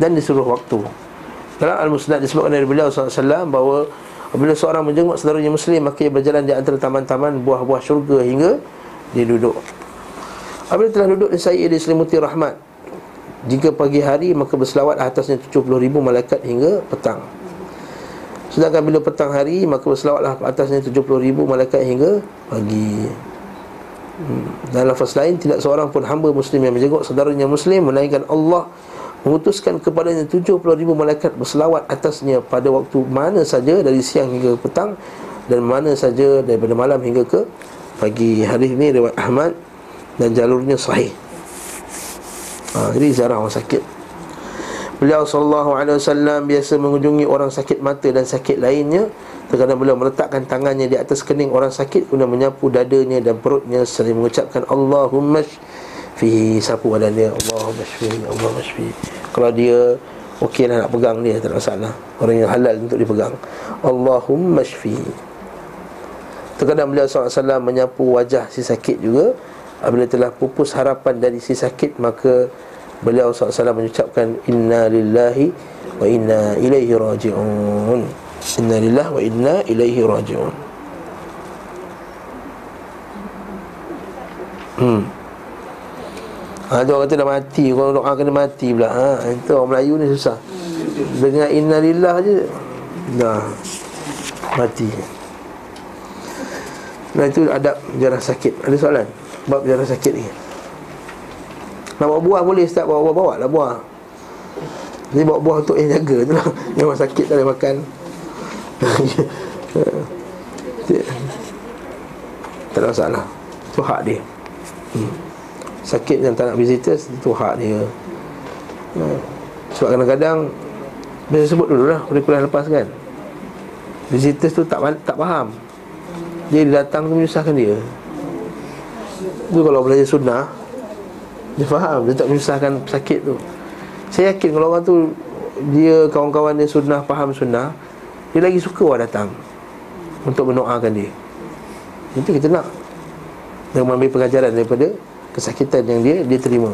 Dan disuruh waktu. Dalam Al-Musnad disebutkan dari beliau SAW Bahawa Apabila seorang menjenguk saudaranya muslim Maka ia berjalan di antara taman-taman buah-buah syurga Hingga dia duduk. Apabila telah duduk di saya dia selimuti rahmat. Jika pagi hari maka berselawat atasnya 70 ribu malaikat hingga petang Sedangkan bila petang hari maka berselawatlah atasnya 70 ribu malaikat hingga pagi. Hmm. Dan lafaz lain tidak seorang pun hamba muslim yang menjenguk saudaranya muslim Melainkan Allah mengutuskan kepadanya 70 ribu malaikat berselawat atasnya pada waktu mana saja dari siang hingga petang dan mana saja daripada malam hingga ke pagi. Hari ini riwayat Ahmad dan jalurnya sahih. Ha, jadi ziarah orang sakit beliau sallallahu alaihi wasallam biasa mengunjungi orang sakit mata dan sakit lainnya. Terkadang beliau meletakkan tangannya di atas kening orang sakit kemudian menyapu dadanya dan perutnya sering mengucapkan Allahumma fihi sapu badan dia Allahumma shfi Allahumma shfi. Kalau dia okey lah nak pegang dia tak ada masalah. Orang yang halal untuk dipegang. Allahumma shfi. Terkadang beliau SAW menyapu wajah si sakit juga. Apabila telah pupus harapan dari si sakit maka beliau SAW mengucapkan inna lillahi wa inna ilaihi raji'un. Inna lillahi wa inna ilaihi raji'un. Hmm. Ha, tu orang kata dah mati. Orang doa kena mati pula. Ha, Itu orang Melayu ni susah. Dengan innalillah je Dah Mati. Nah itu adab jarah sakit. Ada soalan? Bab jarah sakit ni Nak bawa buah boleh Ustaz. Bawa buah bawa lah buah. Jadi bawa buah untuk yang jaga tu lah. (laughs) Yang orang sakit tak boleh makan. (laughs) Tak ada masalah. Itu hak dia. Hmm. Sakit yang tak nak visitors itu hak dia. Ha. sebab kadang-kadang saya sebut dulu lah kuliah lepas kan. Visitors tu tak tak faham. Dia datang tu menyusahkan dia. Tu kalau belajar sunnah dia faham dia tak menyusahkan sakit tu. Saya yakin kalau orang tu dia kawan-kawan dia sunnah faham sunnah dia lagi suka orang datang untuk mendoakan dia. Itu kita nak. Dan mengambil pengajaran daripada kesakitan yang dia dia terima.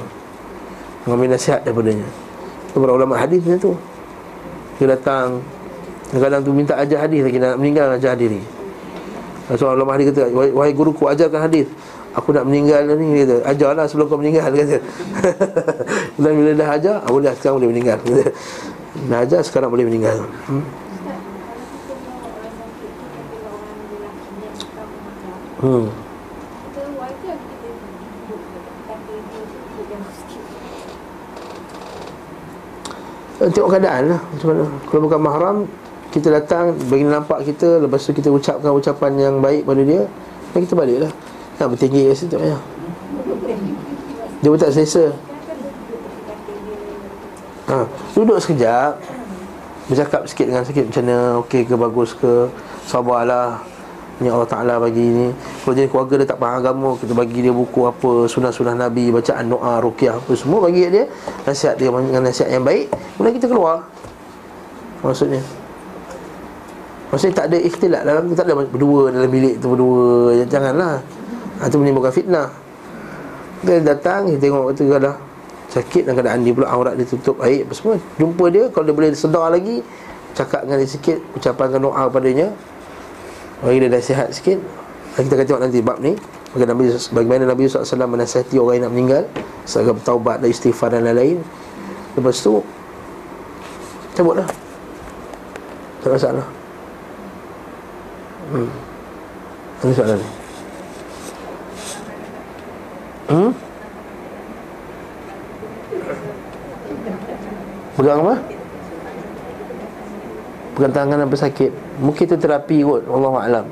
Mengambil nasihat daripadanya. Itu para ulama hadis tu. Dia datang kadang tu minta ajar hadis lagi nak meninggal ajar diri Seorang ulama hadis kata Wahai guruku ajarkan hadis Aku nak meninggal ni Dia kata Ajarlah sebelum kau meninggal Dia kata. (laughs) Dan bila dah ajar ah, Boleh sekarang boleh meninggal. Dah ajar sekarang boleh meninggal. Hmm? Hmm. Tengok keadaan lah. Macam mana? Kalau bukan mahram Kita datang Bagi nampak kita Lepas tu kita ucapkan ucapan yang baik pada dia Dan kita balik lah Tak bertinggi kat situ ya. Dia pun tak selesa. Ha. Duduk sekejap. Bercakap sikit dengan sikit Macam mana Okey ke bagus ke Sabarlah. Ni Allah Ta'ala bagi ni. Kalau jadi keluarga dia tak faham agama Kita bagi dia buku apa Sunah-sunah Nabi Bacaan doa, rukiah apa Semua bagi dia Nasihat dia dengan nasihat yang baik Kemudian kita keluar. Maksudnya Maksudnya tak ada ikhtilat dalam Tak ada berdua dalam bilik tu berdua. Janganlah Itu menimbulkan fitnah. Dia datang Kita tengok kata dah Sakit dan keadaan dia pula Aurat dia tutup air apa semua. Jumpa dia Kalau dia boleh sedar lagi Cakap dengan dia sikit Ucapkan doa padanya. Bagi dia nasihat sikit. Dan Kita akan tengok nanti bab ni. Bagaimana Nabi, bagaimana Nabi SAW menasihati orang yang nak meninggal. Sebagai bertaubat dan istighfar dan lain-lain. Lepas tu Cabut lah Tak ada masalah. Hmm. Ini soalan ni Hmm Pegang apa? Pegang tangan apa sakit. Mungkin itu terapi kot Allah Alam.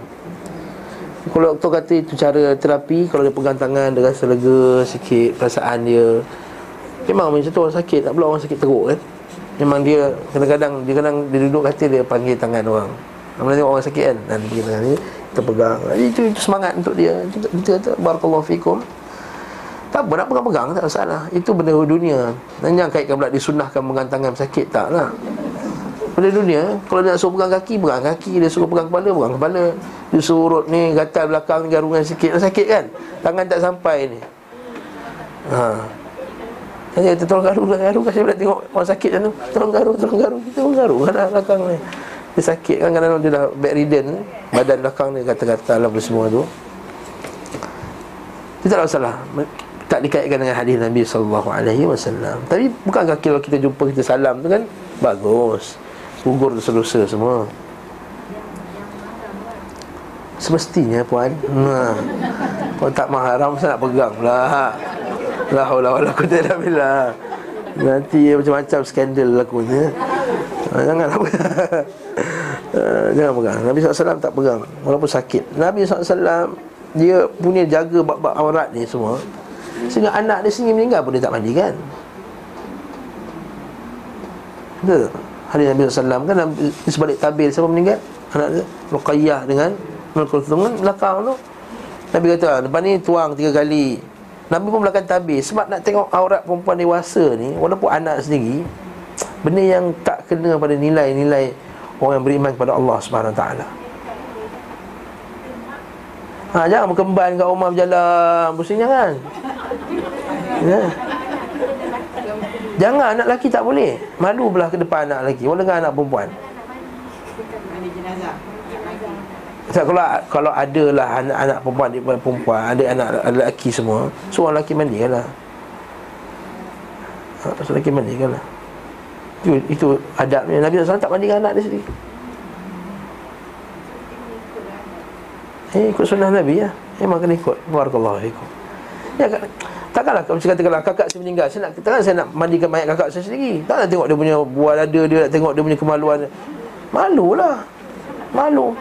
Kalau doktor kata itu cara terapi Kalau dia pegang tangan Dia rasa lega sikit Perasaan dia Memang macam tu orang sakit Tak pula orang sakit teruk kan? Memang dia Kadang-kadang Dia kadang dia duduk kata Dia panggil tangan orang. Mana tengok orang sakit kan? Dan dia tangan dia Kita pegang. Itu, itu semangat untuk dia. Kita kata Barakallahu fikum tak apa nak pegang-pegang tak masalah. Itu benda dunia. Dan jangan kaitkan pula disunahkan pegang tangan sakit Tak lah. Benda dunia Kalau dia nak suruh pegang kaki Pegang kaki. Dia suruh pegang kepala Pegang kepala. Dia suruh urut ni Gatal belakang Garungan sikit. Sakit kan? Tangan tak sampai ni. Ha. Jadi kata tolong garu lah garu? Kasi boleh tengok orang sakit macam tu. Tolong garu Tolong garu. Kita pun garu. Kadang belakang ni. Dia sakit. Kan Kadang-kadang dia dah bedridden Badan belakang ni Gatal-gatal lah semua tu. Itu tak ada masalah tak dikaitkan dengan hadis Nabi sallallahu alaihi wasallam. Tapi bukankah kalau kita jumpa kita salam tu kan bagus. Gugur dosa-dosa semua. Semestinya puan. Ha. Puan tak mahram saya nak pegang pula. La haula wala quwwata illa. Nanti macam-macam skandal lakunya. Ha, janganlah pegang. Ha, jangan pegang. Nabi SAW tak pegang walaupun sakit. Nabi SAW dia punya jaga bab-bab aurat ni semua Sehingga anak dia sendiri meninggal pun dia tak mandikan Betul Hari Nabi SAW kan Di sebalik tabir siapa meninggal? Anak dia Ruqayyah dengan Mulkulthum kan belakang tu. Nabi kata Lepas ni tuang tiga kali. Nabi pun belakang tabir. Sebab nak tengok aurat perempuan dewasa ni Walaupun anak sendiri Benda yang tak kena pada nilai-nilai Orang yang beriman kepada Allah SWT Ha, jangan berkemban kat rumah berjalan Pusing jangan ya. Jangan anak lelaki tak boleh Malu belah ke depan anak lelaki Walau dengan anak perempuan so, kalau kalau ada lah anak-anak perempuan di perempuan ada anak lelaki semua seorang lelaki mandikan lah ha, seorang lelaki mandikan lah itu, itu adabnya Nabi SAW tak mandikan anak dia sendiri Eh, ikut sunnah Nabi ya. Memang kena ikut. Barakallahu fikum. Ya, kan? takkanlah kalau kata kalau kakak saya meninggal, saya nak takkan saya nak mandikan mayat kakak saya sendiri. Tak nak tengok dia punya buah dada dia, nak tengok dia punya kemaluan. Malulah. Malu.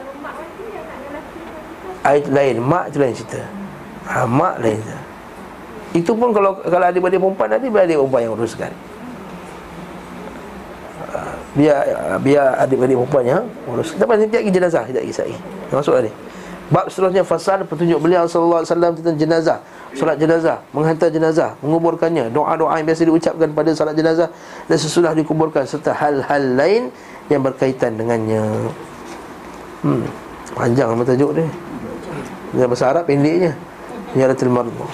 Ayat lain, mak tu lain cerita. Ha, mak lain cerita. Itu pun kalau kalau ada beradik perempuan nanti biar adik perempuan yang uruskan. Ha, biar biar adik-adik perempuan yang urus. Kita pasal lagi jenazah, kita lagi sai. Masuk tadi. Bab seterusnya fasal petunjuk beliau sallallahu alaihi wasallam tentang jenazah, solat jenazah, menghantar jenazah, menguburkannya, doa-doa yang biasa diucapkan pada solat jenazah dan sesudah dikuburkan serta hal-hal lain yang berkaitan dengannya. Hmm. Panjang nama tajuk dia. Dia bahasa Arab pendeknya. Ziyaratul mardhu.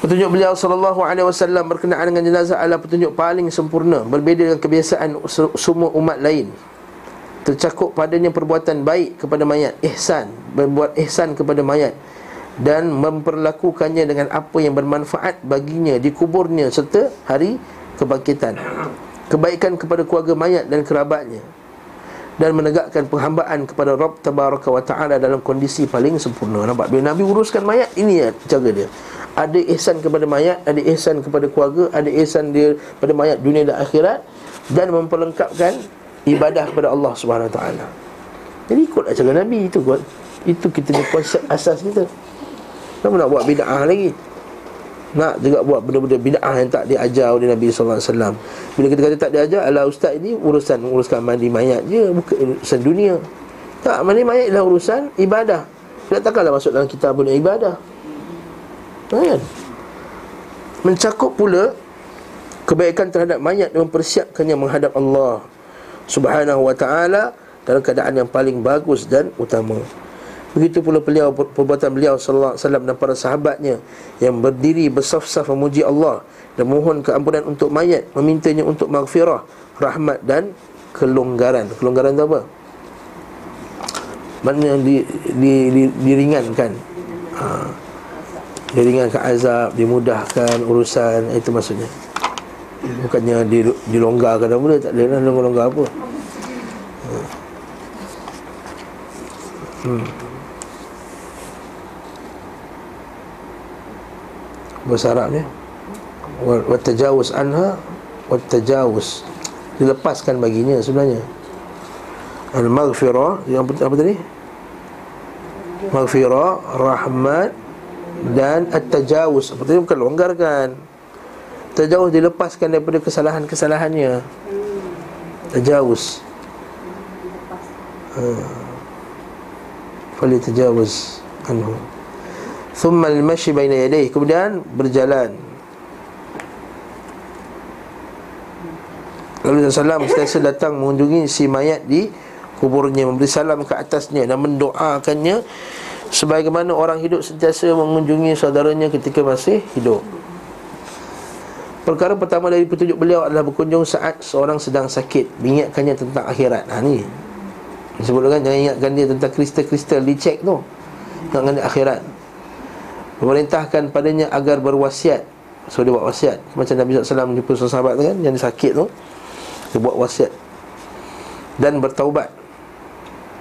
Petunjuk beliau sallallahu alaihi wasallam berkenaan dengan jenazah adalah petunjuk paling sempurna berbeza dengan kebiasaan semua umat lain tercakup padanya perbuatan baik kepada mayat ihsan berbuat ihsan kepada mayat dan memperlakukannya dengan apa yang bermanfaat baginya di kuburnya serta hari kebangkitan kebaikan kepada keluarga mayat dan kerabatnya dan menegakkan penghambaan kepada Rabb tabaraka wa taala dalam kondisi paling sempurna. Nampak bila Nabi uruskan mayat ini ya cara dia. Ada ihsan kepada mayat, ada ihsan kepada keluarga, ada ihsan dia pada mayat dunia dan akhirat dan memperlengkapkan ibadah kepada Allah Subhanahu taala. Jadi ikutlah cara Nabi itu buat itu kita punya konsep asas kita. Kenapa nak buat bid'ah lagi? nak juga buat benda-benda bid'ah yang tak diajar oleh Nabi sallallahu alaihi wasallam. Bila kita kata tak diajar, ala ustaz ini urusan uruskan mandi mayat je, bukan urusan dunia. Tak, mandi mayat ialah urusan ibadah. Tak takkanlah masuk dalam kitab kitabul ibadah. Kan? Mencakup pula kebaikan terhadap mayat dan mempersiapkannya menghadap Allah Subhanahu wa taala dalam keadaan yang paling bagus dan utama. Begitu pula beliau perbuatan beliau sallallahu alaihi wasallam dan para sahabatnya yang berdiri bersaf-saf memuji Allah dan mohon keampunan untuk mayat, memintanya untuk maghfirah, rahmat dan kelonggaran. Kelonggaran itu apa? Mana di, di, di, diringankan. Ha. Diringankan azab, dimudahkan urusan itu maksudnya. Bukannya di, dilonggarkan apa tak ada longgar-longgar apa. Ha. Hmm. bahasa Arab ni wa tajawuz anha wa tajawuz dilepaskan baginya sebenarnya al maghfirah yang apa, apa tadi maghfirah rahmat dan at tajawuz apa tadi bukan longgarkan tajawuz dilepaskan daripada kesalahan-kesalahannya. Tajawuz ha. fali tajawuz anhu. Thumma al-mashi baina yadayhi. Kemudian berjalan. Lalu Rasulullah SAW datang mengunjungi si mayat di kuburnya Memberi salam ke atasnya dan mendoakannya Sebagaimana orang hidup sentiasa mengunjungi saudaranya ketika masih hidup Perkara pertama dari petunjuk beliau adalah berkunjung saat seorang sedang sakit. Mengingatkannya tentang akhirat. Ha ni. Disebutkan jangan ingatkan dia tentang kristal-kristal dicek tu. Ingatkan dia akhirat. Memerintahkan padanya agar berwasiat. So dia buat wasiat. Macam Nabi SAW jumpa seorang sahabat tu kan Yang sakit tu. Dia buat wasiat. Dan bertaubat.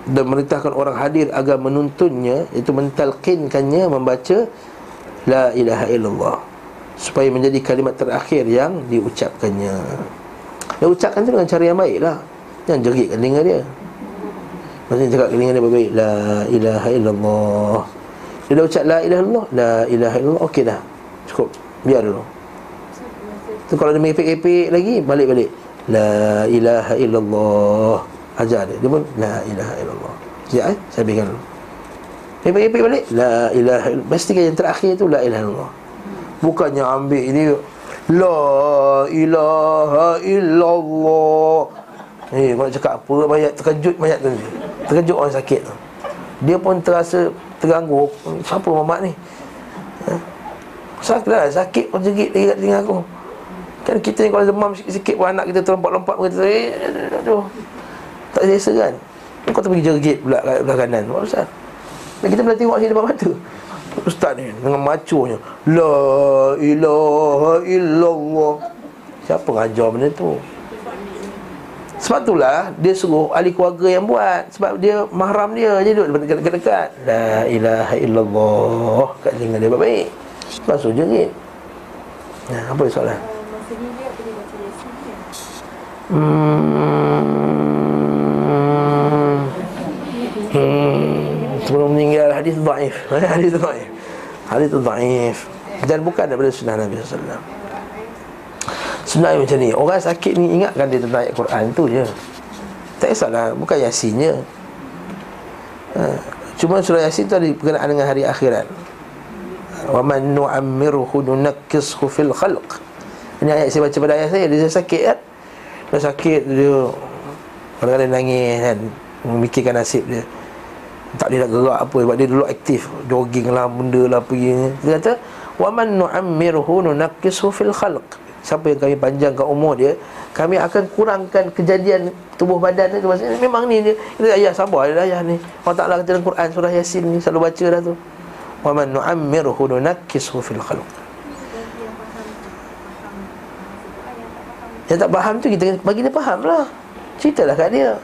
Dan memerintahkan orang hadir agar menuntunnya Itu mentalkinkannya membaca La ilaha illallah Supaya menjadi kalimat terakhir yang diucapkannya Dia ucapkan tu dengan cara yang baik lah Jangan jeritkan dengar dia Maksudnya cakap dengan dia baik-baik La ilaha illallah dia dah ucap la ilaha illallah, la ilaha illallah. Okey dah. Cukup. Biar dulu. Tu kalau dia mengepek-epek lagi, balik-balik. La ilaha illallah. Ajar dia. Dia pun la ilaha illallah. Sekejap eh, saya berikan dulu. Epek-epek balik. La ilaha illallah. Pastikan yang terakhir tu la ilaha illallah. Bukannya ambil ini La ilaha illallah. Eh, kau nak cakap apa mayat terkejut mayat tu. Terkejut orang sakit tu. Dia pun terasa terganggu Siapa mamak ni ha? Sakit lah Sakit pun jerit lagi kat telinga aku Kan kita ni kalau demam sikit-sikit pun anak kita terlompat-lompat kita eh, aduh. Tak selesa kan Kau tu pergi jerit pula kat belah kanan Apa Ustaz Dan kita boleh tengok sini depan mata Ustaz ni dengan macunya La ilaha illallah. Siapa ngajar benda tu? Sebab itulah dia suruh ahli keluarga yang buat. Sebab dia mahram dia je duduk dekat-dekat. La ilaha illallah. Kat telinga dia baik-baik. Tu jerit. Ya, Apa soalan? Hmm. Hmm. Sebelum meninggal hadis dhaif. (laughs) hadis dhaif. Hadis dhaif. Dan bukan daripada sunnah Nabi sallallahu. Sebenarnya macam ni Orang sakit ni ingatkan dia tentang ayat Quran tu je Tak kisahlah Bukan yasinnya ha. Cuma surah yasin tu ada berkenaan dengan hari akhirat Wa man nu'ammiruhu nunakkishu fil khalq Ini ayat saya baca pada ayat saya Dia sakit kan Dia sakit dia Kadang-kadang nangis kan Memikirkan nasib dia Tak boleh nak gerak apa Sebab dia dulu aktif. Jogging lah benda lah pergi. Dia kata Wa man nu'ammiruhu nunakkishu fil khalq. Siapa yang kami panjangkan umur dia Kami akan kurangkan kejadian tubuh badan dia. Maksudnya memang ni dia ayah sabar ada ayah ni. Allah Ta'ala kata dalam Quran surah Yasin ni Selalu baca dah tu. Wa man nu'ammirhu nunakkisu fil khalq. Yang tak faham tu kita bagi dia faham lah. Ceritalah kat dia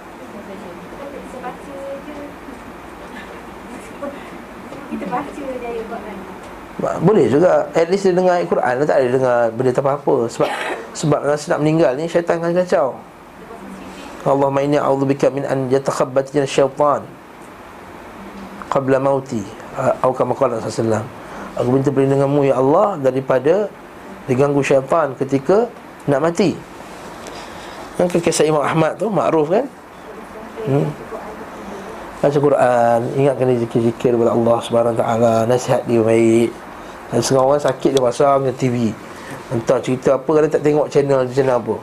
kita baca ayat Quran. Boleh juga At least dia dengar ayat Quran Dia tak ada dengar benda apa-apa Sebab Sebab rasa nak meninggal ni Syaitan akan kacau Allahumma inni a'udzubika min an yatakhabbatina syaitan qabla mauti atau kama qala sallallahu Aku minta perlindunganmu ya Allah daripada diganggu syaitan ketika nak mati. Yang kisah Imam Ahmad tu makruf kan? Hmm. Baca Quran, ingatkan dia zikir-zikir kepada Allah taala, nasihat dia baik. Dan setengah orang sakit dia pasang ke TV. Entah cerita apa kadang tak tengok channel channel apa.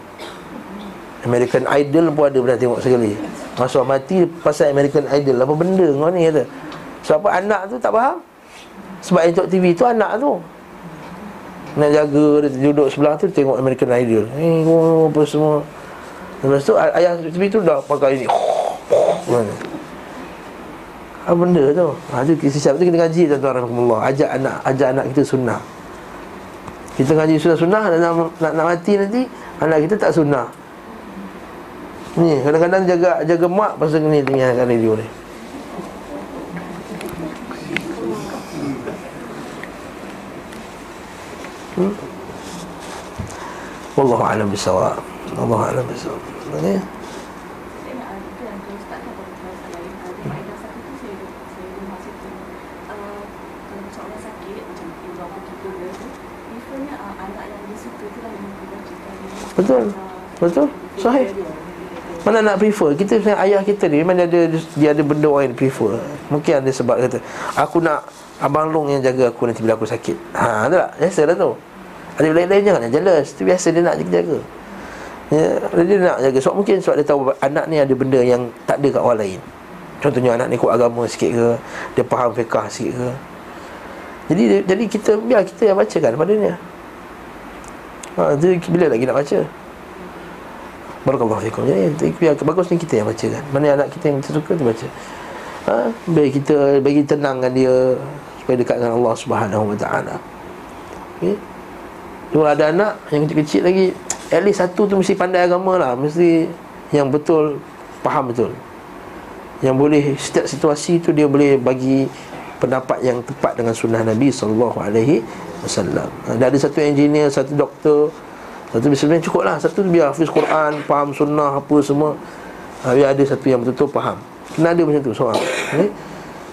American Idol pun ada pernah tengok sekali. Masa mati pasal American Idol Apa benda kau ni kata. Sebab apa anak tu tak faham? Sebab yang TV tu anak tu. Nak jaga dia duduk sebelah tu Tengok American Idol. Eh oh, apa semua. Lepas tu ayah TV tu dah pakai ni (laughs) Apa benda tu ha, tu Sebab tu kita ngaji tuan-tuan Rahmatullah Ajak anak Ajak anak kita sunnah kita ngaji sunnah-sunnah nak, nak, nak mati nanti Anak kita tak sunnah Ni kadang-kadang jaga jaga mak pasal ni tinggalkan radio ni. Hmm? Wallahu a'lam bisawab. Wallahu a'lam bisawab. Okey. Saya nak ada tu yang terus tak tahu kalau saya lain. Faedah satu tu saya saya rumah situ. Uh, kalau macam orang sakit macam ibu bapa kita dia tu, prefernya uh, anak yang dia suka tu lah yang dia cerita ni. Betul. Betul. Sahih. Mana nak prefer? Kita ayah kita ni Memang dia ada Dia ada benda orang yang prefer. Mungkin ada sebab kata Aku nak Abang Long yang jaga aku Nanti bila aku sakit. Ha tu tak? Biasa lah tu. Ada lain-lain jangan jealous Itu biasa dia nak jaga. Ya, Dia nak jaga. Sebab mungkin sebab dia tahu Anak ni ada benda yang Tak ada kat orang lain. Contohnya anak ni kuat agama sikit ke Dia faham fiqah sikit ke. Jadi jadi kita Biar kita yang bacakan padanya Ha, jadi bila lagi nak baca? Barakallahu fikum. Jadi biar bagus ni kita yang baca kan. Mana anak kita yang suka tu baca. Ha, bagi kita bagi tenangkan dia supaya dekat dengan Allah Subhanahu Wa Taala. Okey. Kalau ada anak yang kecil-kecil lagi, at least satu tu mesti pandai agama lah, mesti yang betul faham betul. Yang boleh setiap situasi tu dia boleh bagi pendapat yang tepat dengan sunnah Nabi sallallahu alaihi wasallam. Ada satu engineer, satu doktor, satu sebenarnya cukup lah. Satu biar hafiz Quran Faham sunnah apa semua. Ha, Biar ada satu yang betul-betul faham. Kena ada macam tu seorang. Okay?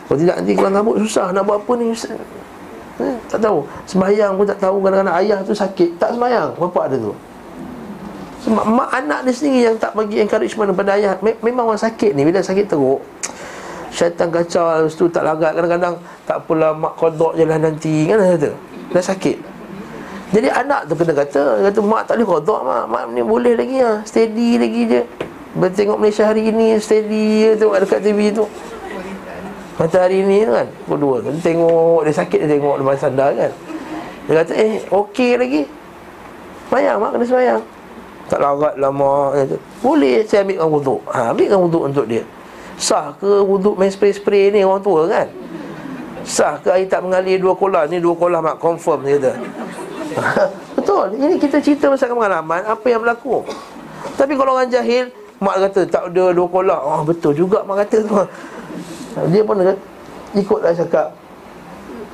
Kalau tidak nanti kelang kabut susah Nak buat apa ni? Eh, Tak tahu. Sembahyang pun tak tahu. Kadang-kadang ayah tu sakit. Tak sembahyang. Bapak ada tu. Sebab mak anak dia sendiri Yang tak bagi encouragement kepada ayah. Memang orang sakit ni. Bila sakit teruk Syaitan kacau Lepas tu tak lagat. Kadang-kadang Tak apalah mak kodok je lah nanti. Kan kata Dah sakit. Jadi anak tu kena kata Kata mak tak boleh kodok mak. Mak ni boleh lagi lah Steady lagi je. Bertengok Malaysia hari ni Steady je tengok dekat TV tu. Matahari ni kan Kedua. Kan Tengok dia sakit dia tengok Lepas sandar kan. Dia kata eh okey lagi. Semayang mak kena semayang Tak larat lama Boleh saya ambilkan wuduk. Ha, Ambilkan wuduk untuk dia. Sah ke wuduk main spray-spray ni orang tua kan Sah ke air tak mengalir dua kolah? Ni dua kolah mak. Confirm dia kata (laughs) Betul. Ini kita cerita pasal pengalaman Apa yang berlaku? Tapi kalau orang jahil Mak kata tak ada dua kolak Oh betul juga mak kata tu. Dia pun kata Ikutlah cakap.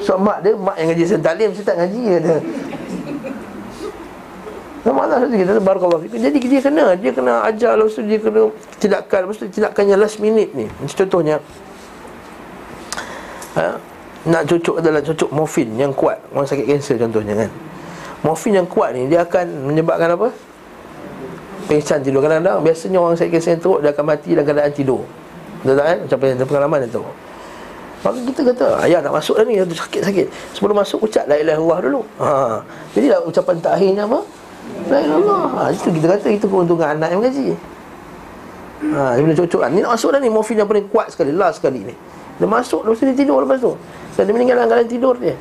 So mak dia Mak yang ngaji sentalim Saya tak ngaji kata Nama Allah satu kita Barakallahu fikum. Jadi dia kena Dia kena ajar Lepas tu dia kena Tidakkan Lepas tu tidakkannya last minute ni. Contohnya ha? Nak cucuk adalah cucuk morfin yang kuat Orang sakit kanser contohnya kan Morfin yang kuat ni Dia akan menyebabkan apa? Pengsan tidur Kadang-kadang Biasanya orang sakit kanser yang teruk Dia akan mati dalam keadaan tidur Betul tak kan? Macam pengalaman itu Maka kita kata Ayah nak masuk dah ni Sakit-sakit Sebelum masuk ucap La ilaha Allah dulu ha. Jadi lah ucapan takhirnya apa? La ilaha Allah ha. Itu kita kata Itu keuntungan anak yang mengaji Ha, dia cocok Ni nak masuk dah ni Morfin yang paling kuat sekali Last sekali ni Dia masuk Lepas tu dia tidur lepas tu. Dan dia meninggal dalam tidur dia.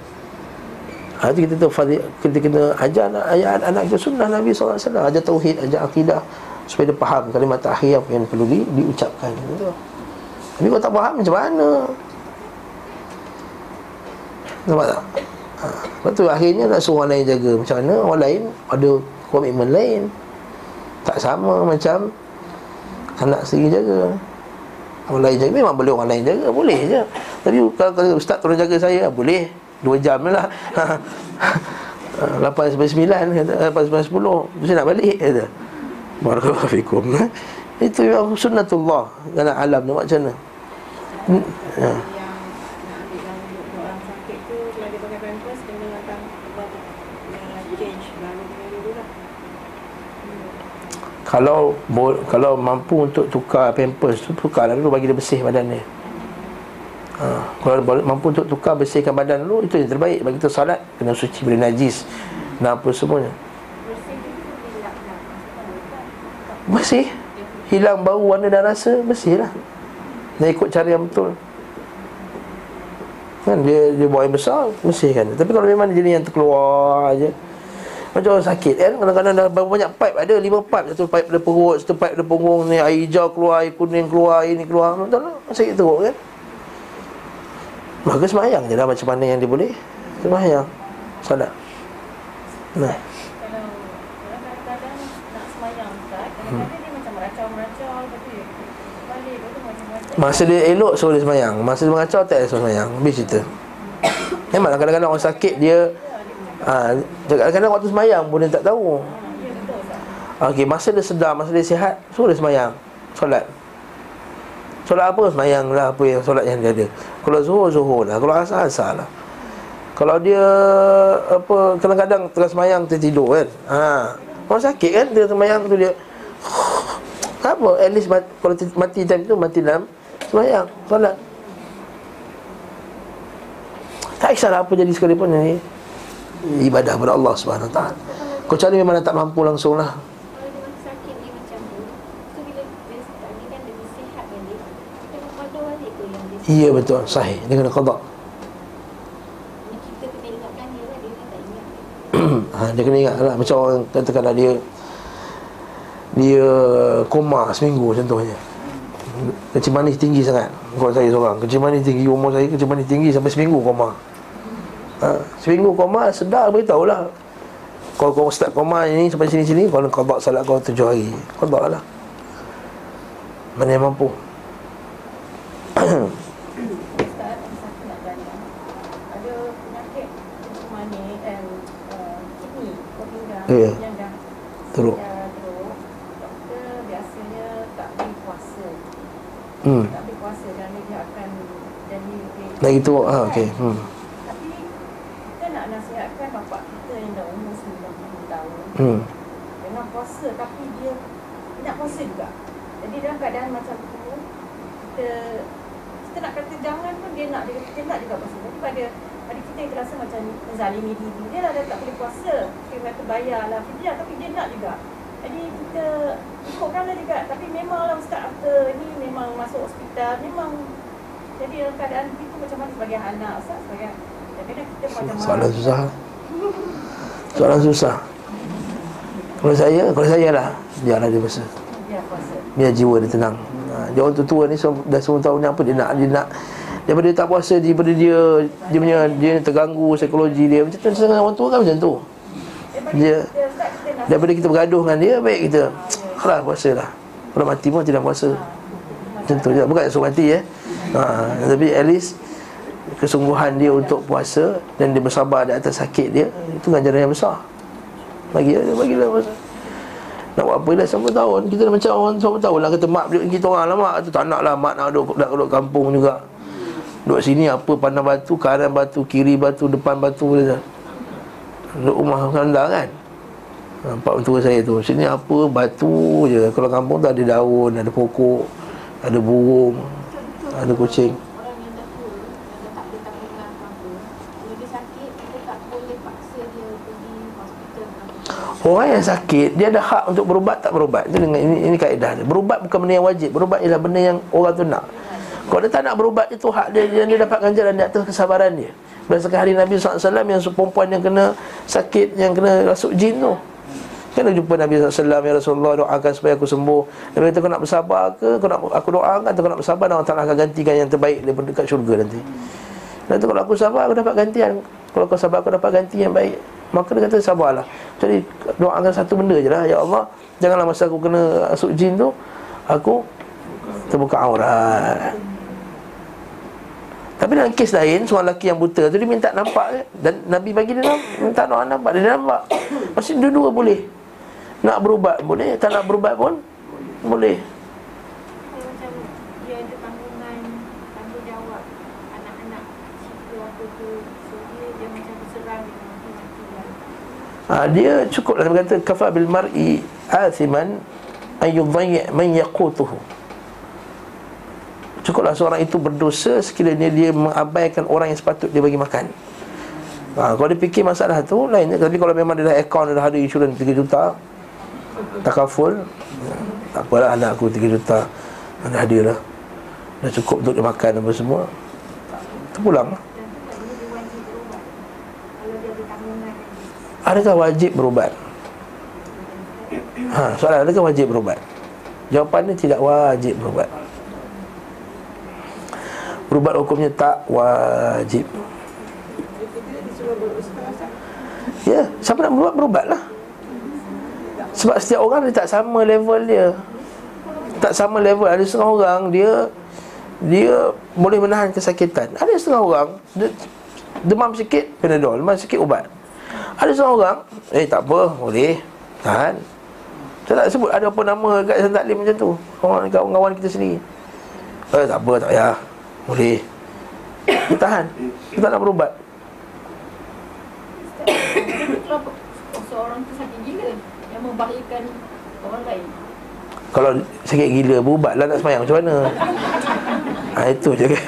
Ha, itu kita tahu fadil, kita kena ajar anak, ayat anak kita sunnah Nabi SAW Ajar tauhid, ajar akidah Supaya dia faham kalimat akhir yang perlu di, diucapkan. Gitu. Tapi kalau tak faham macam mana? Nampak tak? Ha, lepas tu akhirnya nak suruh orang lain jaga. Macam mana orang lain ada komitmen lain? Tak sama macam Anak sendiri jaga Orang lain jaga, memang boleh orang lain jaga. Boleh je. Tapi kalau, kalau ustaz tolong jaga saya Boleh. Dua jam lah. (laughs) 8 sampai 9 kata 8 sampai 10 Saya nak balik kata. Barakallahu fikum. Itu sunnatullah. Dalam alam ni macam mana? Hmm, ya. Yang nak ambil yang untuk orang sakit tu Kalau dia pakai pampers Kena akan buat uh, change Baru kena dulu lah Kalau kalau mampu untuk tukar pampers tu Tukarlah dulu bagi dia bersih badan dia. Ha, Kalau mampu untuk tukar bersihkan badan dulu Itu yang terbaik Bagi kita salat Kena suci dari najis Dan apa semuanya. Bersih? Hilang bau warna dan rasa Bersih lah. Dan ikut cara yang betul. Kan dia dia buang besar Bersihkan. Tapi kalau memang jenis yang terkeluar aje Macam orang sakit kan? Kadang-kadang dah berapa banyak pipe. Ada Lima pipe. Satu pipe dari perut Satu pipe dari punggung ni Air hijau keluar Air kuning keluar Air ni keluar. Betul tak? Sakit teruk kan? Maka semayang je lah Macam mana yang dia boleh Semayang. Salat Nah. Macam macam-macam. Masa dia elok suruh dia semayang. Masa dia mengacau tak dia suruh semayang. Habis cerita. Memanglah kadang-kadang orang sakit dia ha, Kadang-kadang waktu semayang pun dia tak tahu. Okey, masa dia sedar, masa dia sihat Suruh dia semayang Solat Solat apa? Semayang lah apa yang solat yang dia ada Kalau zuhur, zuhur lah Kalau asar, asar lah Kalau dia apa Kadang-kadang tengah semayang tertidur kan ha. Orang sakit kan Dia semayang tu dia (sniffs) Apa? At least mati, kalau ti- mati time tu Mati dalam semayang Solat Tak kisahlah apa jadi sekalipun ni Ibadah kepada Allah SWT Kecuali memang tak mampu langsung lah. Kalau dia masih sakit dia macam tu So bila dia tadi kan dia sihat balik Kita nak pada balik ke yang dia Ya betul, sahih. Dia kena qada lah (clears throat) ha, Dia kena ingat lah. Macam orang katakanlah dia Dia koma seminggu contohnya. Kecil manis tinggi sangat. Kalau saya seorang Kecil manis tinggi Umur saya kecil manis tinggi Sampai seminggu koma ha, Seminggu koma Sedar beritahu lah Kalau kau start koma ini Sampai sini-sini Kau nak qada salat kau tujuh hari Qada lah Mana yang mampu kau Ya. yang dah Teruk. Doktor biasanya tak beri puasa. hmm. Tak beri puasa kerana dia akan jadi lebih Lagi teruk ha, okay. hmm. Tapi kita nak nasihatkan bapak kita yang dah umur 90 tahun Hmm. dengan puasa tapi dia nak puasa juga. Jadi dalam keadaan macam tu kita kita nak kata jangan pun dia nak dia, dia nak juga puasa. Tapi pada pada kita yang terasa macam menzalimi diri dia lah dia tak boleh puasa. Dia kata bayar lah fidyah tapi dia nak juga. Jadi kita ikutkanlah juga tapi memanglah ustaz after ni memang masuk hospital memang jadi dalam keadaan itu macam mana sebagai anak ustaz sebagai kadang-kadang kita macam Soalan susah Soalan susah Kalau saya, kalau saya lah. Biarlah dia puasa. Dia puasa. Biar jiwa dia tenang. Ha, Dia orang tua ni dah semua tahu ni apa dia nak. Dia nak Daripada dia tak puasa Daripada dia Dia punya Dia terganggu psikologi dia. Macam tu dengan orang tua kan macam tu. Dia Daripada kita bergaduh dengan dia Baik kita. Kelas puasa lah. Kalau mati pun tidak puasa. Macam tu je Bukan suruh mati eh. Ha, Tapi at least Kesungguhan dia untuk puasa Dan dia bersabar di atas sakit dia Itu ganjaran yang besar Bagi dia Bagilah puasa nak buat apa dah sama tahun Kita dah macam orang sama tahun lah Kata mak kita orang lah mak. Tu Tak nak lah mak nak duduk, nak duduk kampung juga. Duduk sini apa pandang batu Kanan batu, kiri batu, depan batu je Duduk rumah sandar kan? Nampak mentua saya tu. Sini apa? Batu je. Kalau kampung tu ada daun, ada pokok Ada burung Ada kucing Orang yang dah tua Yang dah tak ada tabungan apa-apa Kalau dia sakit Kita tak boleh paksa dia pergi hospital apa Orang yang sakit Dia ada hak untuk berubat tak berubat. Itu dengan ini, ini kaedah dia. Berubat bukan benda yang wajib. Berubat ialah benda yang orang tu nak. Kalau dia tak nak berubat Itu hak dia. Yang dia dapat ganjaran di atas kesabaran dia. Berdasarkan hari Nabi SAW Yang perempuan yang kena sakit Yang kena rasuk jin tu. Kan dia jumpa Nabi SAW Ya Rasulullah doakan supaya aku sembuh. Nabi kata kau nak bersabar ke? Kau nak, Aku doakan atau kau nak bersabar Dan Allah Ta'ala akan gantikan yang terbaik Daripada dekat syurga nanti. Dan tu kalau aku sabar aku dapat gantian Kalau kau sabar aku dapat ganti yang baik. Maka dia kata sabarlah. Jadi doakan satu benda je lah. Ya Allah Janganlah masa aku kena asuk jin tu Aku terbuka aurat. Tapi dalam kes lain Seorang lelaki yang buta tu Dia minta nampak. Dan Nabi bagi dia nampak Minta nak nampak Dia nampak. Maksud dua-dua boleh. Nak berubat boleh Tak nak berubat pun Boleh Kalau macam dia ada tanggungan tanggungjawab anak-anak cerita apa tu so dia dia macam berserang dia mati-mati lah. Ha, Dia cukup lah. Kata Kafa bil mar'i Athiman Ayyudhayya man yaqutuhu. Cukuplah seorang itu berdosa Sekiranya dia mengabaikan orang yang sepatut dia bagi makan. Ha, Kalau dia fikir masalah tu lain Tapi kalau memang dia dah account Dia dah ada insurans 3 juta Takaful Tak apalah anak aku 3 juta Dah ada lah. Dah cukup untuk dia makan apa semua. Tu pulang lah Dan tu tak boleh dia wajib berubat kalau dia Adakah wajib berubat? Ha, soalan adakah wajib berubat? Jawapannya tidak wajib berubat. Berubat hukumnya tak wajib. Ya, siapa nak berubat berubatlah. Sebab setiap orang dia tak sama level dia. Tak sama level. Ada setengah orang dia dia boleh menahan kesakitan. Ada setengah orang dia, demam sikit Panadol, demam sikit ubat. Ada setengah orang, eh tak apa, boleh tahan. Saya tak sebut ada apa nama kat Hasan Taklim macam tu. Kawan kawan kita sendiri. Eh tak apa, tak payah. Boleh. Dia tahan. Kita tak nak berubat. Seorang tu sakit gila yang membahayakan orang lain Kalau sakit gila berubatlah nak semayang macam mana? Ha itu je kan.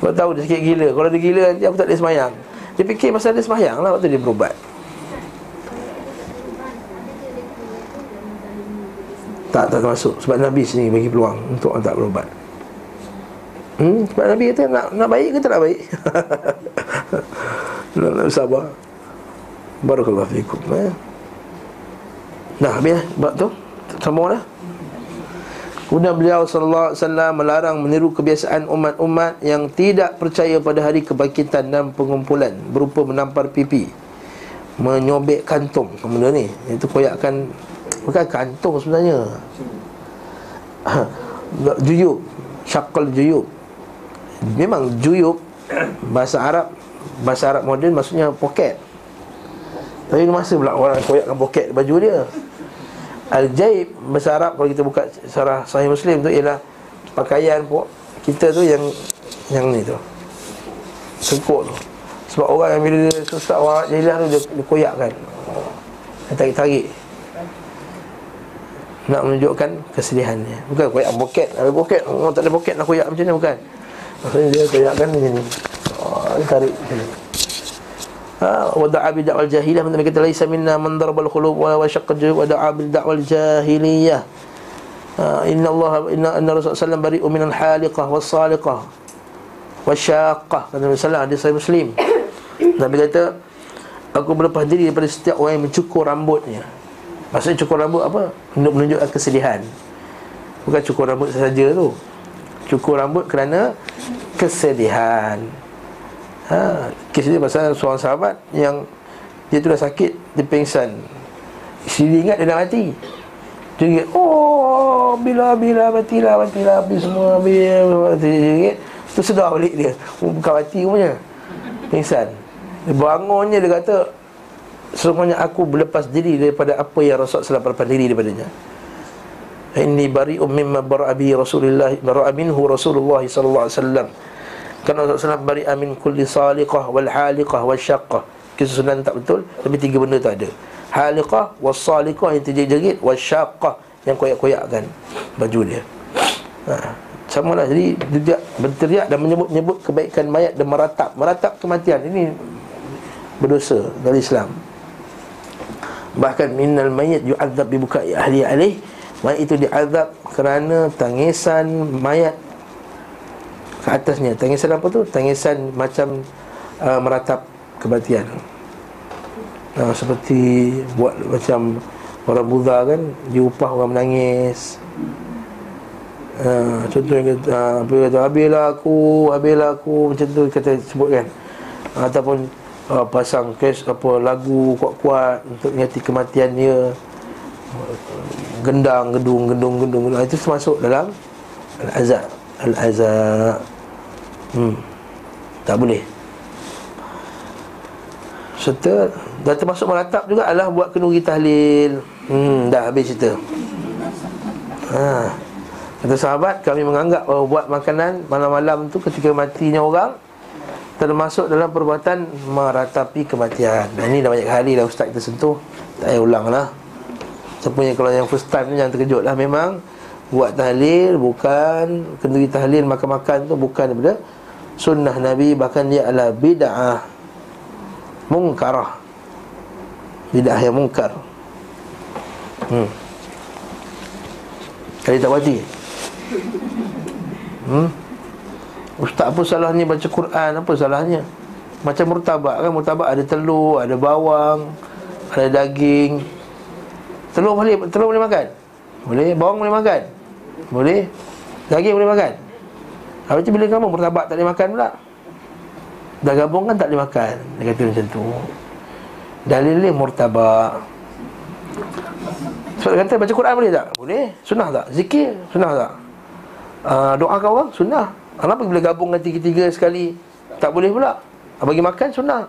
Kau tahu dia sakit gila. Kalau dia gila nanti aku tak boleh semayang. Dia fikir pasal dia semayang lah waktu dia berubat. Tak, tak termasuk Sebab Nabi sendiri bagi peluang Untuk orang tak berubat hmm? Sebab Nabi kata nak, nak baik ke tak nak baik (laughs) nak, nak sabar Barakallahu fikum eh? Nah, habis eh? Bab tu Sambung dah Kemudian beliau sallallahu alaihi wasallam melarang meniru kebiasaan umat-umat yang tidak percaya pada hari kebangkitan dan pengumpulan berupa menampar pipi, menyobek kantung. Benda ni itu koyakkan bukan kantung sebenarnya. (clears throat) juyub, syakal juyub. Memang juyub bahasa Arab bahasa Arab moden maksudnya poket. Tapi masa pula orang koyakkan poket baju dia. Al-Jaib Bahasa Arab Kalau kita buka Sarah Sahih Muslim tu Ialah Pakaian pun Kita tu yang Yang ni tu Sengkuk tu Sebab orang yang bila dia susah Orang jahiliah tu Dia, dia koyakkan Dia tarik-tarik Nak menunjukkan Kesedihannya. Bukan koyak boket Ada boket. Orang tak ada boket Nak koyak macam ni Bukan. Maksudnya dia koyakkan ni. Oh, Dia tarik macam ni. Ha wa da'a bi da'wal jahiliyah. Man kata laisa minna man darabal khulub wa wa syaqqa wa da'a bil da'wal jahiliyah. Ha inna Allah inna anna Rasulullah sallallahu bari'u min al haliqah was saliqah was syaqqah. Kata Nabi sallallahu alaihi wasallam muslim. (coughs) Nabi kata aku berlepas diri daripada setiap orang yang mencukur rambutnya maksudnya cukur rambut apa? Untuk menunjukkan kesedihan. Bukan cukur rambut saja tu. Cukur rambut kerana kesedihan. Ha, Kes dia pasal seorang sahabat Yang Dia tu dah sakit Dia pengsan Isteri ingat dia dah mati. Dia ingat Oh Bila bila matilah Matilah habis semua Habis. Dia ingat Tu sedar balik dia. Oh, Bukan mati punya. Pengsan Dia bangunnya dia kata Semuanya aku berlepas diri daripada apa yang Rasulullah SAW berlepas diri daripadanya. Inni bari'um mimma bara'a Rasulullah bara'a minhu Rasulullah sallallahu alaihi wasallam. Kerana Rasulullah SAW bari amin kulli saliqah wal haliqah wal syaqqah. Kisah sunan tak betul Tapi tiga benda tu ada. Haliqah was saliqah yang terjerit-jerit Was syaqqah yang koyak-koyakkan Baju dia. Ha. Sama lah Jadi dia berteriak dan menyebut-nyebut kebaikan mayat Dan meratap. Meratap kematian. Ini berdosa dari Islam Bahkan minal mayat yu'adzab bibukai ahli alaih. Mayat itu diazab kerana tangisan mayat ke atasnya. Tangisan apa tu? Tangisan macam uh, meratap kematian uh, Seperti buat macam orang Buddha kan Diupah orang menangis. Uh, Contohnya kata, uh, kata Habislah aku, habislah aku Macam tu kata sebut kan uh, Ataupun uh, pasang kes apa lagu kuat-kuat Untuk ingati kematian dia Gendang, gedung, gedung, gedung, gedung. Itu termasuk dalam Al-Azab Al-Azab Hmm. Tak boleh Serta Dan termasuk meratap juga adalah Buat kenduri tahlil Hmm, dah habis cerita ha. Kata sahabat Kami menganggap bahawa buat makanan Malam-malam tu ketika matinya orang Termasuk dalam perbuatan Meratapi kematian. Dan ini dah banyak kali dah ustaz kita sentuh. Tak payah ulang lah. Siapa yang kalau yang first time ni Jangan terkejut lah memang. Buat tahlil bukan. Kenduri tahlil makan-makan tu bukan daripada Sunnah Nabi Bahkan dia adalah bid'ah. Mungkarah. Bid'ah yang mungkar. Hmm. Kali tak berhati Hmm. Ustaz apa salahnya baca Quran Apa salahnya Macam murtabak kan Murtabak ada telur Ada bawang Ada daging Telur boleh Telur boleh makan Boleh Bawang boleh makan Boleh Daging boleh makan Habis tu bila kamu murtabak tak boleh makan pula Dah gabung kan tak boleh makan Dia kata macam tu Dalilnya murtabak sebab dia kata baca Quran boleh tak? Boleh. Sunnah tak? Zikir? Sunnah tak? Uh, doa kau orang? Sunnah. Kenapa bila gabung tiga-tiga sekali tak boleh pula? Bagi makan sunnah.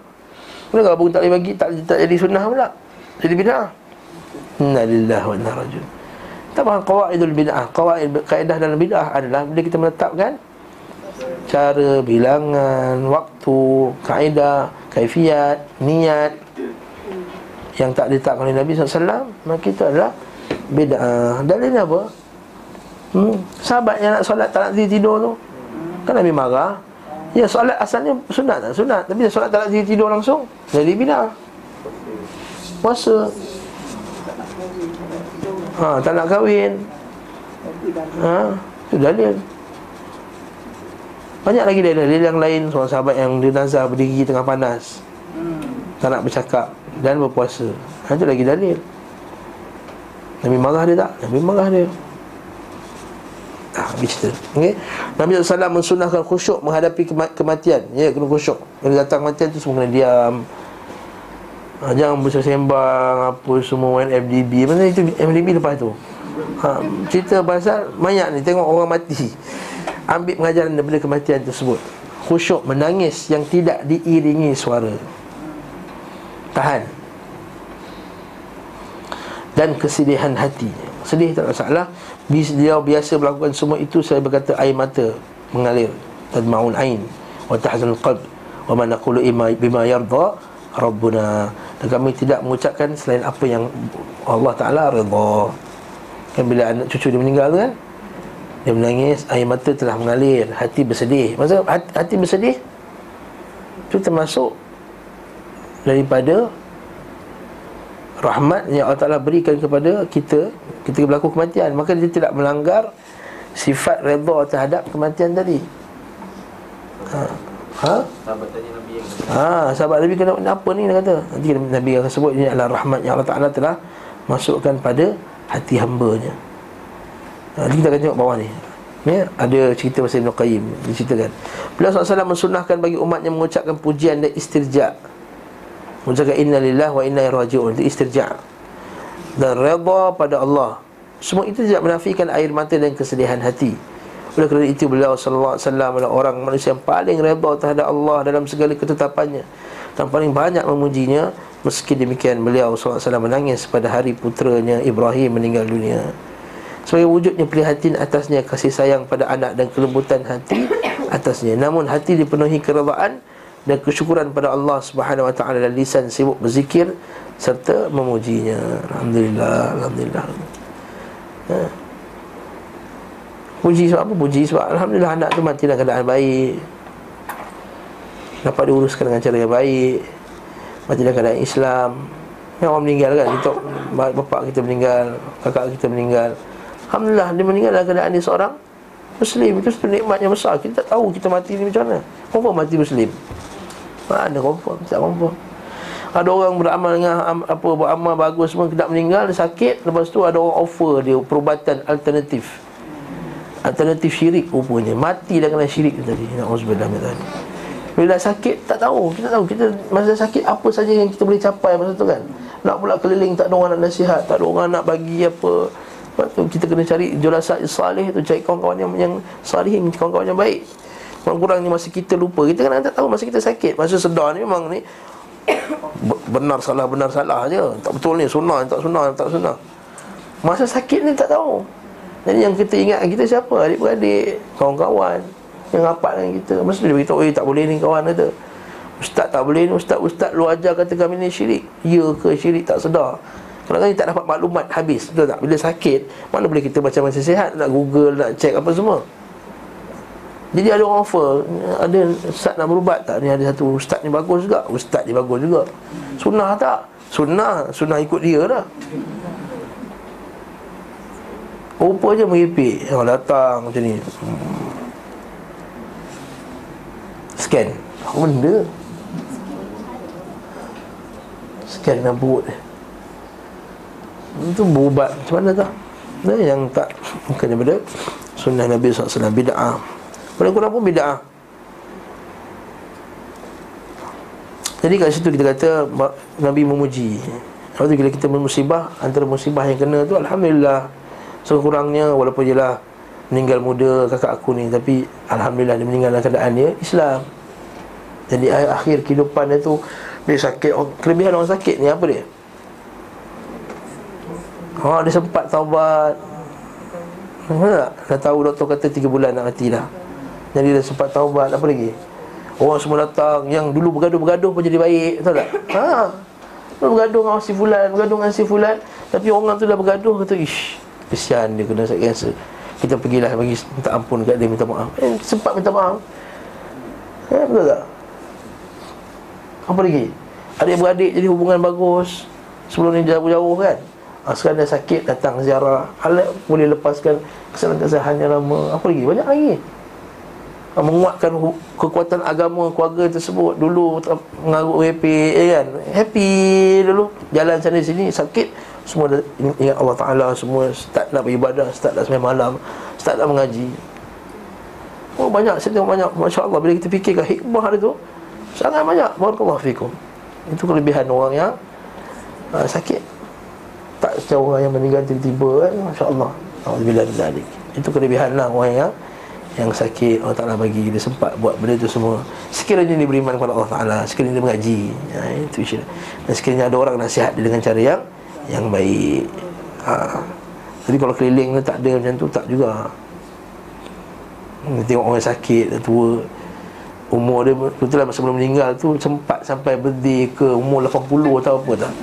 Kenapa gabung tak boleh bagi tak, tak jadi sunnah pula? Jadi bid'ah. Inna lillahi wa inna rajul. Tak faham qawaidul bid'ah. Qawaid kaedah dalam bid'ah adalah bila kita meletakkan cara bilangan, waktu, kaedah, kaifiat, niat yang tak diletakkan oleh Nabi SAW maka itu adalah bid'ah dalilnya apa hmm? sahabat yang nak solat tak nak tidur tu kan Nabi marah? Ya solat asalnya sunat tak? Sunat. Tapi solat tak nak tidur langsung? Jadi bid'ah. Puasa. Ha, tak nak kahwin. Ha, itu dalil. Banyak lagi dalil-dalil yang lain Seorang sahabat yang dia nazar berdiri tengah panas. Tak nak bercakap dan berpuasa. Ha, itu lagi dalil. Nabi marah dia tak? Nabi marah dia. Ah, ha, cerita. Okey. Nabi SAW mensunahkan khusyuk menghadapi kematian. Ya, kena khusyuk. Bila datang kematian tu semua kena diam. Ha, jangan bersembang apa semua main FDB. Mana itu FDB lepas tu? Ha, cerita pasal mayat ni tengok orang mati. Ambil pengajaran daripada kematian tersebut. Khusyuk menangis yang tidak diiringi suara tahan dan kesedihan hati sedih tak masalah dia biasa melakukan semua itu saya berkata air mata mengalir. Tadmaun ain wa tahzanul qalb wa man naqulu bima yarda rabbuna. Dan kami tidak mengucapkan selain apa yang Allah Taala redha kan bila anak cucu dia meninggal kan dia menangis air mata telah mengalir hati bersedih. Maksud hati, hati bersedih? Itu termasuk daripada rahmat yang Allah Ta'ala berikan kepada kita ketika berlaku kematian. Maka dia tidak melanggar sifat redha terhadap kematian tadi. Ha. Ha? Sahabat tanya nabi yang ha sahabat nabi kena apa ni dia kata. Nanti nabi akan sebut ini adalah rahmat yang Allah Ta'ala telah masukkan pada hati hamba-Nya. Ha, nanti kita akan tengok bawah ni. Ya, ada cerita pasal Ibn Qayyim Diceritakan. Beliau SAW mensunahkan bagi umatnya mengucapkan pujian dan istirja' Mengucapkan inna lillah wa inna raji'un. Itu istirja' Dan redha pada Allah. Semua itu tidak menafikan air mata dan kesedihan hati. Oleh kerana itu beliau adalah orang manusia yang paling redha terhadap Allah dalam segala ketetapannya. Dan paling banyak memujinya meski demikian beliau wasallam menangis pada hari putranya Ibrahim meninggal dunia. Sebagai wujudnya prihatin atasnya kasih sayang pada anak dan kelembutan hati atasnya. Namun hati dipenuhi keredaan dan kesyukuran pada Allah Subhanahu wa taala dan lisan sibuk berzikir serta memujinya. Alhamdulillah, alhamdulillah. Ha. Puji sebab apa? Puji sebab alhamdulillah anak tu mati dalam keadaan baik. Dapat diuruskan dengan cara yang baik. Mati dalam keadaan Islam. Yang orang meninggal kan kita bapak kita meninggal, kakak kita meninggal. Alhamdulillah dia meninggal dalam keadaan dia seorang Muslim itu satu nikmat yang besar Kita tak tahu kita mati ni macam mana Kenapa mati Muslim mana confirm, tak confirm. Ada orang beramal dengan apa beramal bagus semua tidak meninggal, sakit Lepas tu ada orang offer dia perubatan alternatif. Alternatif syirik rupanya. Mati dah kena syirik tadi. Na'udzubillah tadi Bila dah sakit, tak tahu. Kita tahu, kita masa sakit apa saja yang kita boleh capai masa tu kan. Nak pula keliling, tak ada orang nak nasihat Tak ada orang nak bagi apa. Lepas tu kita kena cari julasat salih tu Cari kawan-kawan yang, yang salih Kawan-kawan yang baik Kurang-kurangnya masa kita lupa. Kita kan tak tahu masa kita sakit. Masa sedar ni memang ni Benar salah, benar salah je. Tak betul ni, sunnah, tak sunnah, tak sunnah. Masa sakit ni tak tahu. Jadi yang kita ingat kita siapa? Adik-beradik, kawan-kawan Yang rapat dengan kita. Masa dia beritahu, eh tak boleh ni kawan kata. Ustaz tak boleh ni, ustaz-ustaz lu ajar kata kami ni syirik. Ya ke syirik? Tak sedar. Kalau kan tak dapat maklumat habis. Betul tak? Bila sakit Mana boleh kita macam masih sihat? Nak google, nak check apa semua jadi ada orang offer Ada ustaz nak berubat tak? Ni ada satu ustaz ni bagus juga. Ustaz ni bagus juga. Sunnah tak? Sunnah Sunnah ikut dia lah Rupa je meripik Yang datang macam ni. Scan. Apa benda? Scan dalam perut Itu berubat Macam mana tak Yang tak. Bukan daripada Sunnah Nabi SAW Bida'ah paling kurang pun bid'ah Jadi kat situ kita kata Nabi memuji. Lepas tu bila kita bermusibah Antara musibah yang kena tu Alhamdulillah. Sekurangnya walaupun jelah Meninggal muda kakak aku ni Tapi Alhamdulillah dia meninggal dalam keadaan dia Islam. Jadi akhir kehidupan dia tu Dia sakit Kelebihan orang sakit ni apa dia? Ha, dia sempat taubat. Dah, dah tahu doktor kata 3 bulan nak mati dah jadi dia sempat taubat Apa lagi? Orang semua datang Yang dulu bergaduh-bergaduh pun jadi baik Tahu tak? Ha Bergaduh dengan si fulan Bergaduh dengan si fulan Tapi orang tu dah bergaduh Kata Ish Kesian dia kena sakit kanser Kita pergilah bagi minta ampun kat dia Minta maaf Eh sempat minta maaf Eh betul tak? Apa lagi? Adik-beradik jadi hubungan bagus Sebelum ni jauh-jauh kan ha, Sekarang dia sakit datang ziarah Alat boleh lepaskan kesalahan-kesalahan yang lama Apa lagi? Banyak lagi menguatkan kekuatan agama keluarga tersebut. Dulu mengarut happy ya kan? Happy dulu. Jalan sana sini sakit. Semua ingat Allah Taala semua start nak beribadah start nak sembahyang malam start nak mengaji. Oh banyak saya tengok banyak. masya-Allah bila kita fikirkan hikmah dia tu sangat banyak. Barakallahu fikum. Itu kelebihan orang yang uh, sakit. Tak macam orang yang meninggal tiba-tiba kan masya-Allah. Alhamdulillah itu kelebihan lah orang yang yang sakit Allah Ta'ala bagi dia sempat buat benda tu semua. Sekiranya dia beriman kepada Allah Ta'ala sekiranya dia mengaji. Ya, itu isu dan sekiranya ada orang nasihat dia dengan cara yang yang baik. Ha. jadi kalau keliling ni tak ada macam tu tak juga. Tengok orang sakit tua. Umur dia betul lah sebelum meninggal tu sempat sampai berdi ke umur 80 atau apa tak?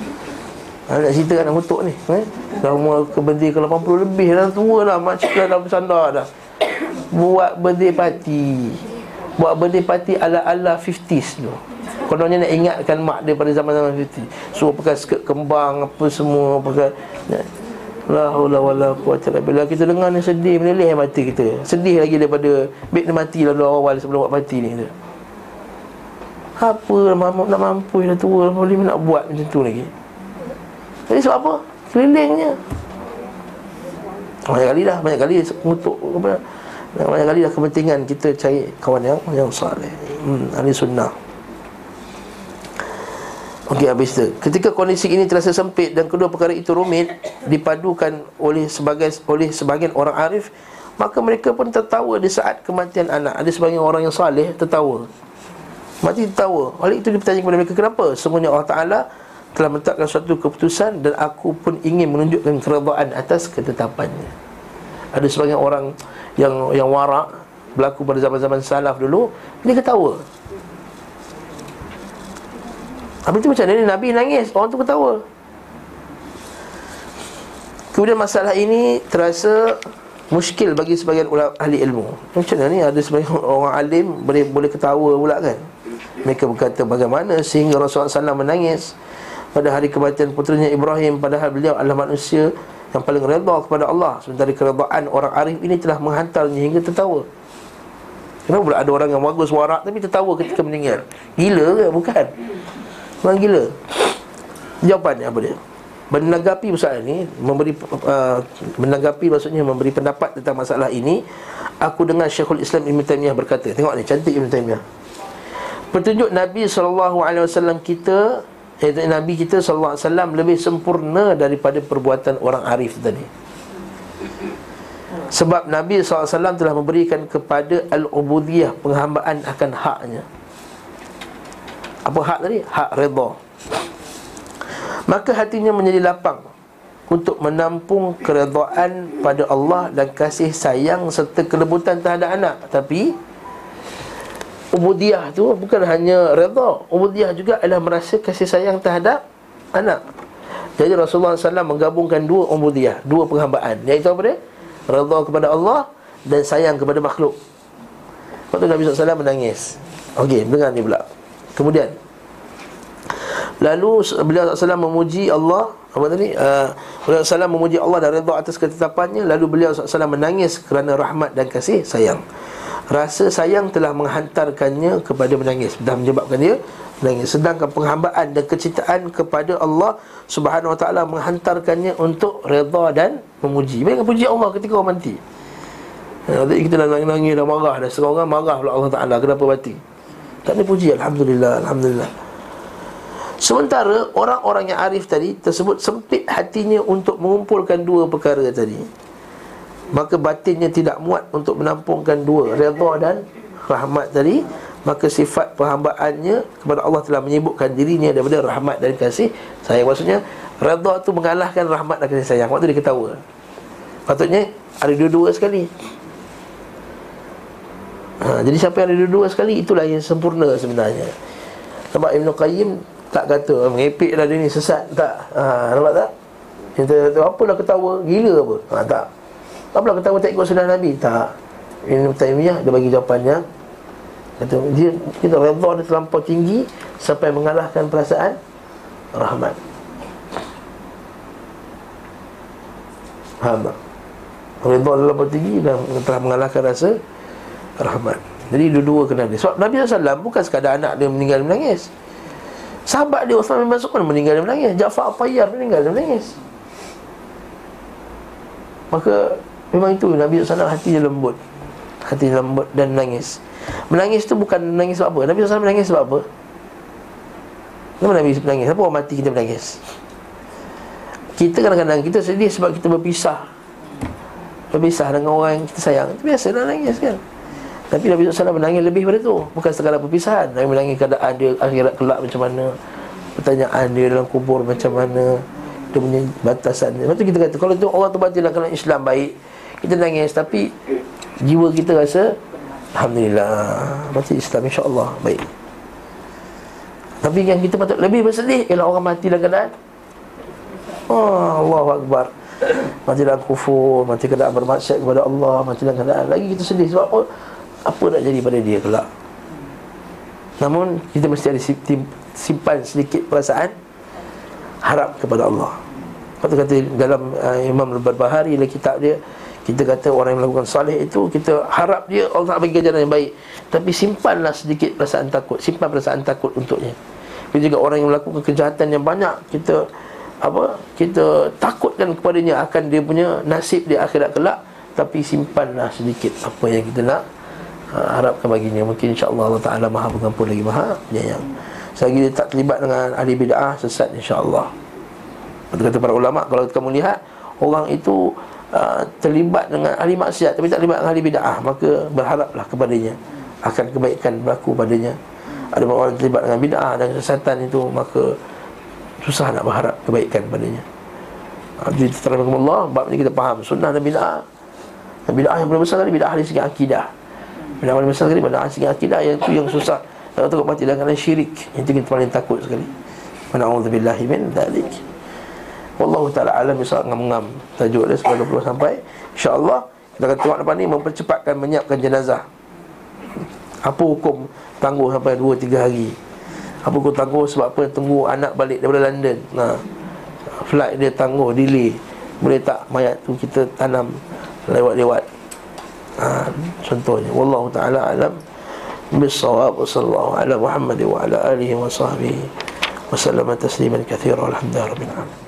Ha, nak cerita kan nak kutuk ni eh? Dah umur ke berdi ke 80 lebih dah tua dah Macam dah bersandar dah buat birthday party buat birthday party ala-ala 50s tu kononnya nak ingatkan mak dia pada zaman-zaman 50 suruh pakai skirt kembang apa semua pakai La haula wala quwata Bila kita dengar ni sedih meleleh mati kita. Sedih lagi daripada beg dia mati lalu awal sebelum buat parti ni tu. Apa nak, nak mampu dah tua boleh nak buat macam tu lagi. Jadi sebab apa? Kelilingnya. Banyak kali dah, banyak kali untuk apa? Dan banyak kali dah kepentingan kita cari kawan yang yang saleh. Hmm, ahli sunnah. Okey habis tu. Ketika kondisi ini terasa sempit dan kedua perkara itu rumit dipadukan oleh sebagai oleh sebagian orang arif, maka mereka pun tertawa di saat kematian anak. Ada sebagian orang yang saleh tertawa. Mati tertawa. Oleh itu bertanya kepada mereka kenapa? Semuanya Allah Taala telah menetapkan suatu keputusan dan aku pun ingin menunjukkan keredaan atas ketetapannya. Ada sebagian orang yang yang warak berlaku pada zaman-zaman salaf dulu dia ketawa. Apa itu macam mana? Nabi nangis orang tu ketawa. Kemudian masalah ini terasa muskil bagi sebagian ulama ahli ilmu. Macam mana ni? Ada sebagian orang alim boleh boleh ketawa pula kan? Mereka berkata bagaimana sehingga Rasulullah SAW menangis pada hari kematian putranya Ibrahim padahal beliau adalah manusia yang paling redha kepada Allah. Sementara keredaan orang arif ini telah menghantarnya hingga tertawa. Kenapa pula ada orang yang bagus warak tapi tertawa ketika meninggal? Gila ke? Bukan. Orang gila. Jawapannya apa dia? Menanggapi masalah ini memberi uh, menanggapi maksudnya memberi pendapat tentang masalah ini aku dengar Syekhul Islam Ibn Taymiyah berkata tengok ni cantik Ibn Taymiyah. Petunjuk Nabi SAW kita Iaitu Nabi kita SAW lebih sempurna daripada perbuatan orang arif tadi. Sebab Nabi SAW telah memberikan kepada Al-Ubudiyah Penghambaan akan haknya. Apa hak tadi? Hak redha. Maka hatinya menjadi lapang Untuk menampung keredaan pada Allah Dan kasih sayang serta kelembutan terhadap anak. Tapi Ubudiyah tu bukan hanya redha. Ubudiyah juga adalah merasa kasih sayang terhadap anak. Jadi Rasulullah SAW menggabungkan dua ubudiyah Dua penghambaan. Iaitu apa dia? Redha kepada Allah Dan sayang kepada makhluk. Lepas tu Nabi SAW menangis. Okey, dengar ni pula. Kemudian Lalu beliau SAW memuji Allah Apa tadi? Uh, beliau SAW memuji Allah dan redha atas ketetapannya. Lalu beliau SAW menangis kerana rahmat dan kasih sayang. Rasa sayang telah menghantarkannya kepada menangis. Dah menyebabkan dia menangis. Sedangkan penghambaan dan kecintaan kepada Allah Subhanahu Wa Taala menghantarkannya untuk redha dan memuji. Mereka puji Allah ketika orang mati. Nanti kita dah nangis-nangis, dah marah. Dah serang orang marah pula Allah Ta'ala. Kenapa mati? Tak ada puji, Alhamdulillah Alhamdulillah Sementara orang-orang yang arif tadi Tersebut sempit hatinya untuk mengumpulkan dua perkara tadi. Maka batinnya tidak muat untuk menampungkan dua Redha dan rahmat tadi. Maka sifat perhambaannya kepada Allah telah menyibukkan dirinya daripada rahmat dan kasih sayang. Maksudnya Redha tu mengalahkan rahmat dan kasih sayang. Waktu dia ketawa. Patutnya ada dua-dua sekali. Ha, Jadi siapa yang ada dua-dua sekali Itulah yang sempurna sebenarnya. Nampak Ibn Qayyim tak kata Mengepik lah dia ni sesat Tak? Ha, Nampak tak? Kita kata apalah ketawa? Gila apa? Ha, Tak. Apalah ketawa tak ikut sunnah Nabi? Tak. Ibn Taymiyah dia bagi jawapannya. Kata dia Kita redha dia terlampau tinggi Sampai mengalahkan perasaan Rahmat. Faham tak? Redha terlampau tinggi Dan telah mengalahkan rasa Rahmat. Jadi dua-dua kena dia Sebab Nabi SAW bukan sekadar anak dia meninggal menangis Sahabat dia Uthman bin Mas'ud pun meninggal dan menangis. Ja'far At-Tayyar meninggal dan menangis. Maka Memang itu Nabi SAW hati dia lembut. Hati dia lembut dan menangis. Menangis tu bukan menangis sebab apa? Nabi SAW menangis sebab apa? Kenapa Nabi menangis? Kenapa orang mati kita menangis? Kita kadang-kadang Kita sedih sebab kita berpisah. Berpisah dengan orang yang kita sayang. Itu biasa dah nangis kan tapi Nabi SAW menangis lebih pada tu. Bukan sekadar perpisahan. Nabi menangis keadaan dia akhirat kelak macam mana. Pertanyaan dia dalam kubur macam mana. Dia punya batasan dia. Lepas tu kita kata Kalau tu orang tu batalkan Islam baik Kita nangis. Tapi Jiwa kita rasa Alhamdulillah Mati Islam insyaAllah Baik. Tapi yang kita patut lebih bersedih Ialah orang mati dalam keadaan. Oh Allah Akbar. Mati dalam kufur Mati keadaan bermaksud kepada Allah Mati dalam keadaan. Lagi kita sedih Sebab apa apa nak jadi pada dia kelak? Namun kita mesti ada simpan sedikit perasaan Harap kepada Allah. Lepas kata dalam uh, Imam Al-Barbahari dalam kitab dia Kita kata orang yang melakukan salih itu Kita harap dia Allah tak bagi ganjaran yang baik. Tapi simpanlah sedikit perasaan takut Simpan perasaan takut untuknya. Tapi juga orang yang melakukan kejahatan yang banyak Kita apa kita takutkan kepadanya akan dia punya nasib di akhirat kelak tapi simpanlah sedikit apa yang kita nak ha, harapkan baginya mungkin insya-Allah Allah Taala Maha Pengampun lagi Maha Penyayang. Selagi dia tak terlibat dengan ahli bid'ah sesat insya-Allah. Kata para ulama kalau kamu lihat orang itu uh, terlibat dengan ahli maksiat tapi tak terlibat dengan ahli bid'ah maka berharaplah kepadanya akan kebaikan berlaku padanya. Ada orang terlibat dengan bid'ah dan kesesatan itu maka susah nak berharap kebaikan padanya. Ha, jadi terangkan Allah bab ni kita faham sunnah dan bid'ah. Bid'ah yang paling besar adalah bid'ah dari segi akidah. Bid'ah paling besar sekali pada segi akidah yang tu yang susah. Kalau takut mati dengan syirik, yang itu kita paling takut sekali. Wa na'udzubillahi min dzalik. Wallahu taala alam bisa ngam-ngam tajuk dia 90 sampai insya-Allah kita akan tengok depan ni mempercepatkan menyiapkan jenazah. Apa hukum tangguh sampai 2 3 hari? Apa hukum tangguh sebab apa tunggu anak balik daripada London. Nah. Flight dia tangguh delay. Boleh tak mayat tu kita tanam lewat-lewat ha, contohnya wallahu taala alam bisawab sallallahu ala muhammad wa ala alihi wa sahbihi wa sallama tasliman katsira alhamdulillah rabbil alamin